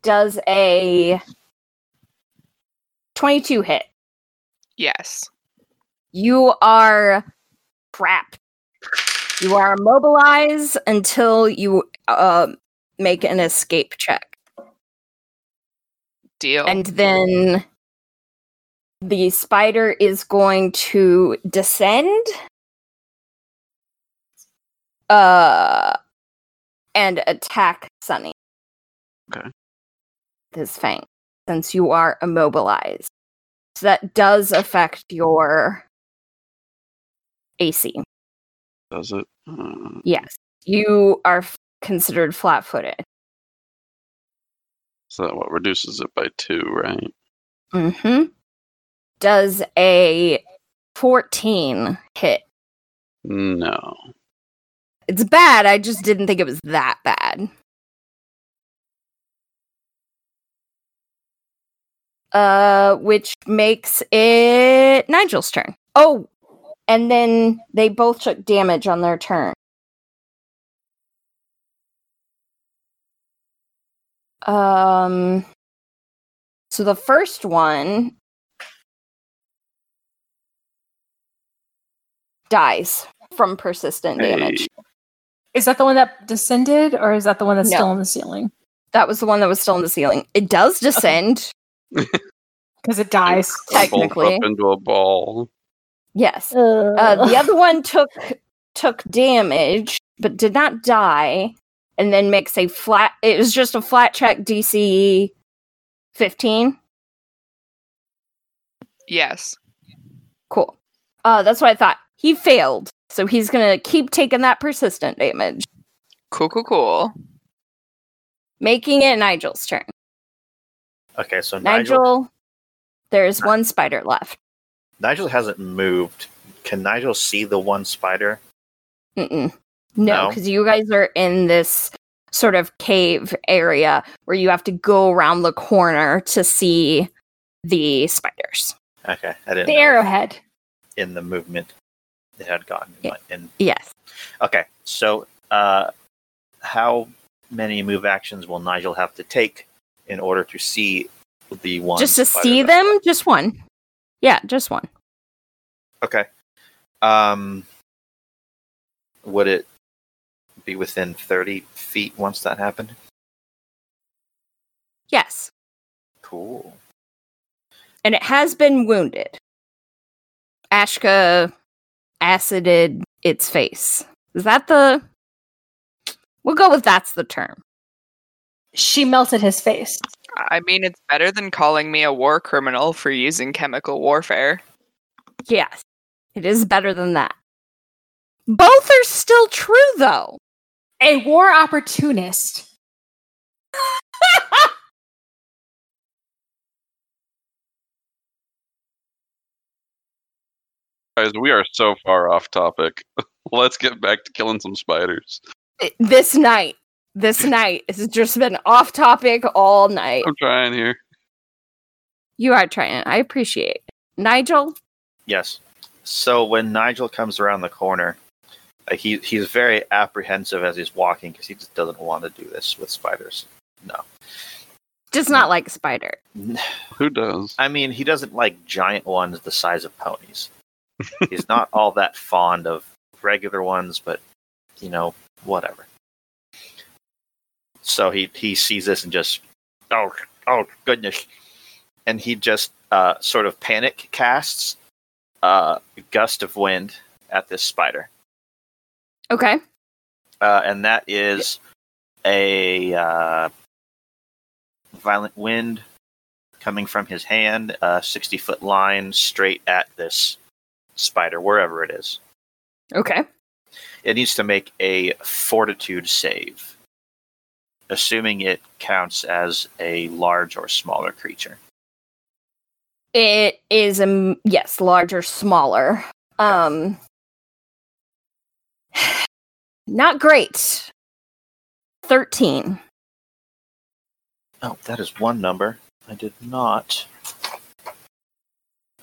does a 22 hit. Yes. You are trapped. You are immobilized until you uh, make an escape check. Deal. And then the spider is going to descend. Uh and attack Sunny. Okay. This fang, since you are immobilized. So that does affect your AC. Does it? Uh, Yes. You are f- considered flat footed. so that what reduces it by two, right? Mm-hmm. Does a 14 hit? No. It's bad. I just didn't think it was that bad. Uh, which makes it Nigel's turn. Oh, and then they both took damage on their turn. Um, so the first one dies from persistent damage. Hey. Is that the one that descended, or is that the one that's No. still on the ceiling? That was the one that was still in the ceiling. It does descend. *laughs* Because it dies. Crumpled Technically. up into a ball. Yes. Uh, Uh, the other one took took damage, but did not die, and then makes a flat. It was just a flat check DC fifteen. yes. Cool. Uh, that's what I thought. He failed, so he's gonna keep taking that persistent damage, Cool, cool, cool. making it Nigel's turn. Okay, so Nigel, Nigel, there's one spider left. Nigel hasn't moved. Can Nigel see the one spider? Mm-mm. No, No? because you guys are in this sort of cave area where you have to go around the corner to see the spiders. Okay, I didn't the know arrowhead. in the movement it had gotten. Yeah. In, Yes. okay, so uh, how many move actions will Nigel have to take in order to see the one? just to see them, just one. Yeah, just one. Okay. Um, would it be within 30 feet once that happened? Yes. Cool. And it has been wounded. Ashka acided its face. Is that the. We'll go with that's the term. She melted his face. I mean, it's better than calling me a war criminal for using chemical warfare. Yes, it is better than that. Both are still true, though. A war opportunist. *laughs* Guys, we are so far off topic. *laughs* Let's get back to killing some spiders. This night, this night has just been off topic all night. I'm trying here. You are trying. I appreciate. it. Nigel, Yes. So when Nigel comes around the corner, uh, he he's very apprehensive as he's walking because he just doesn't want to do this with spiders. No. does not like spider. *laughs* Who does? I mean, he doesn't like giant ones the size of ponies. He's not all that fond of regular ones, but you know, whatever. So he he sees this and just oh oh goodness, and he just uh, sort of panic casts uh, a gust of wind at this spider, Okay. uh, and that is a uh, violent wind coming from his hand, a sixty foot line straight at this spider, wherever it is. Okay. It needs to make a fortitude save, assuming it counts as a large or smaller creature. It is a yes, larger, smaller. Um *sighs* not great. 13. Oh, that is one number. I did not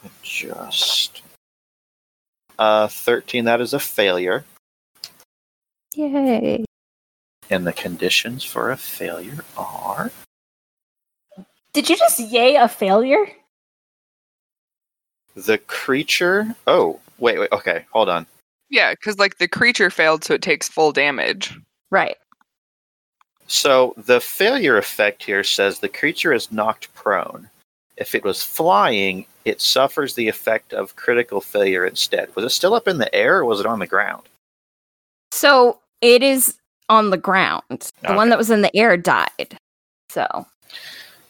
adjust. Uh, 13, that is a failure. Yay. And the conditions for a failure are. Did you just yay a failure? The creature. Oh, wait, wait, okay, hold on. Yeah, because like the creature failed, so it takes full damage. Right. So the failure effect here says the creature is knocked prone. If it was flying, it suffers the effect of critical failure instead. Was it still up in the air or was it on the ground? So it is on the ground. The one that was in the air died. So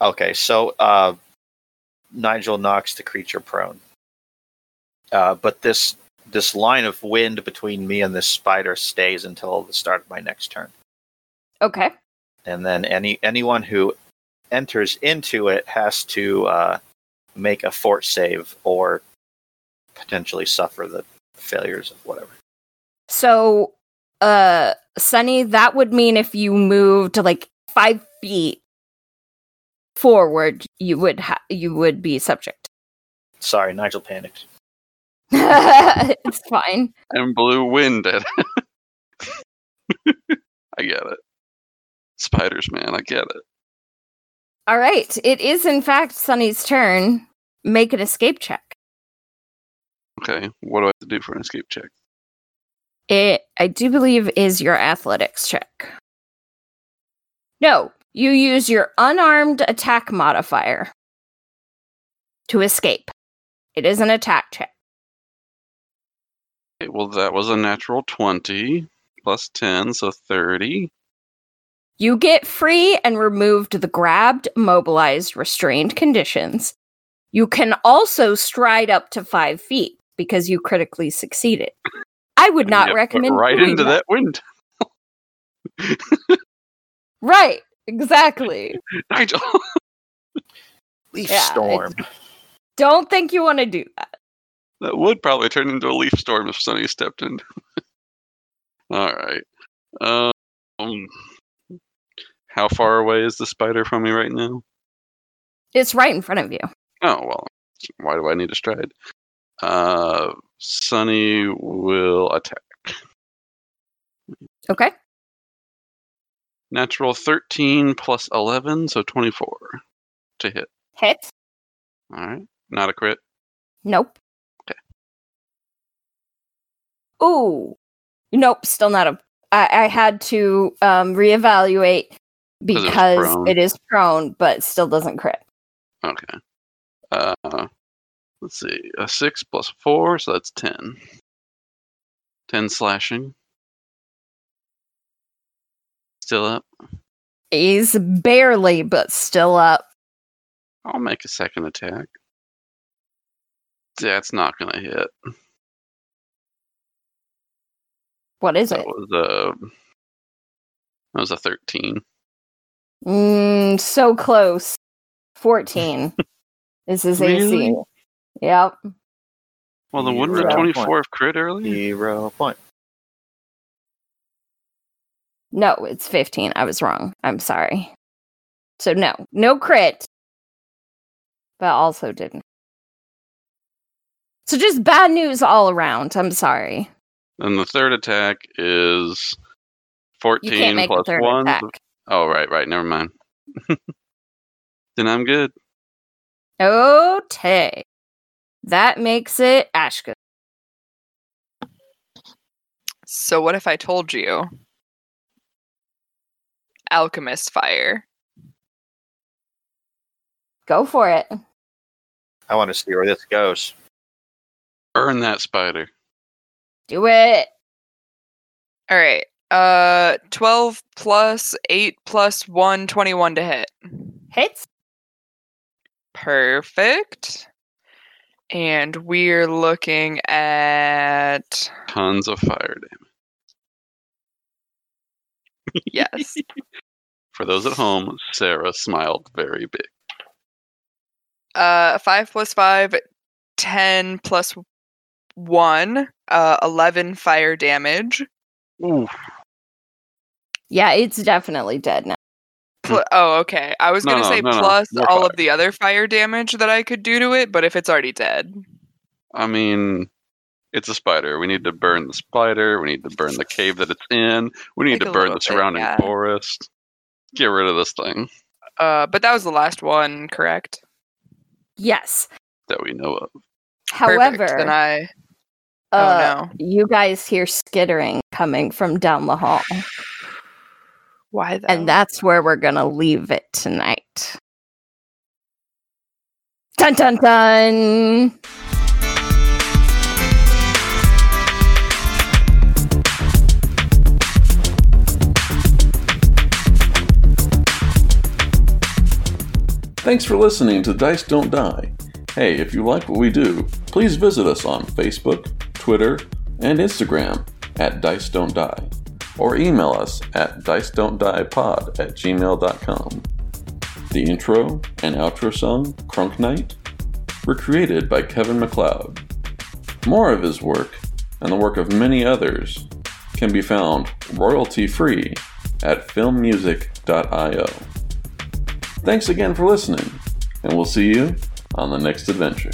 Okay, so uh, Nigel knocks the creature prone. Uh, but this this line of wind between me and this spider stays until the start of my next turn. okay. and then any anyone who enters into it has to uh, make a fort save or potentially suffer the failures of whatever. So uh Sunny, that would mean if you moved like five feet forward, you would ha- you would be subject. Sorry, Nigel panicked. *laughs* it's fine. And blew wind at it. *laughs* I get it. Spiders, man, I get it. All right. It is in fact Sunny's turn. Make an escape check. Okay, what do I have to do for an escape check? It I do believe is your athletics check. No, you use your unarmed attack modifier to escape. It is an attack check. Okay, well, that was a natural 20 plus 10, so 30. You get free and removed the grabbed, mobilized, restrained conditions. You can also stride up to five feet because you critically succeeded. I would not recommend right doing into that wind. *laughs* Right, exactly. Nigel. *laughs* Leaf Yeah, storm. Don't think you want to do that. That would probably turn into a leaf storm if Sunny stepped in. *laughs* All right. Um, how far away is the spider from me right now? It's right in front of you. Oh well. Why do I need to stride? Uh, Sunny will attack. Okay. Natural 13 plus 11, so 24 to hit. Hit. All right. Not a crit. Nope. Okay. Ooh. Nope, still not a. I, I had to um, reevaluate because it is prone, but still doesn't crit. Okay. Uh, let's see. A 6 plus 4, so that's 10. 10 slashing. Still up. He's barely, but still up. I'll make a second attack. That's not gonna hit. What is That it? was a that was a thirteen. Mm, so close. 14 *laughs* This is his AC. Really? Yep. Well, then wouldn't Zero a point. twenty-four have crit early? Zero point. No, it's 15. I was wrong. I'm sorry. So, no, no crit, but also didn't. So, just bad news all around. I'm sorry. And the third attack is You fourteen can't make a plus third one. attack. Oh, right, right. Never mind. *laughs* then I'm good. Okay. That makes it Ashka. So what if I told you? Alchemist fire. Go for it. I want to see where this goes. Burn that spider. Do it. All right. Uh 12 plus 8 plus 1 21 to hit. Hits. Perfect. And we're looking at Tons of fire damage. yes. *laughs* For those at home, Sarah smiled very big. Uh 5 plus 5 10 plus 1 uh 11 fire damage. Yeah, it's definitely dead now. Pl- oh, okay. I was No, gonna no, say no, no. plus More all fire. of the other fire damage that I could do to it, but if it's already dead, I mean, it's a spider. We need to burn the spider. We need to burn the cave that it's in. We need Like to a burn little the bit, surrounding yeah. forest. Get rid of this thing uh, but that was the last one, correct? Yes. that we know of. However, Perfect. then I. uh, oh no! you guys hear skittering coming from down the hall. Why though? And that's where we're going to leave it tonight. Dun dun dun. Thanks for listening to Dice Don't Die. Hey, if you like what we do, please visit us on Facebook, Twitter, and Instagram at Dice Don't Die, or email us at dice don't die pod at gmail.com. The intro and outro song, Crunk Knight, were created by Kevin MacLeod. More of his work, and the work of many others, can be found royalty free at filmmusic.io. Thanks again for listening, and we'll see you on the next adventure.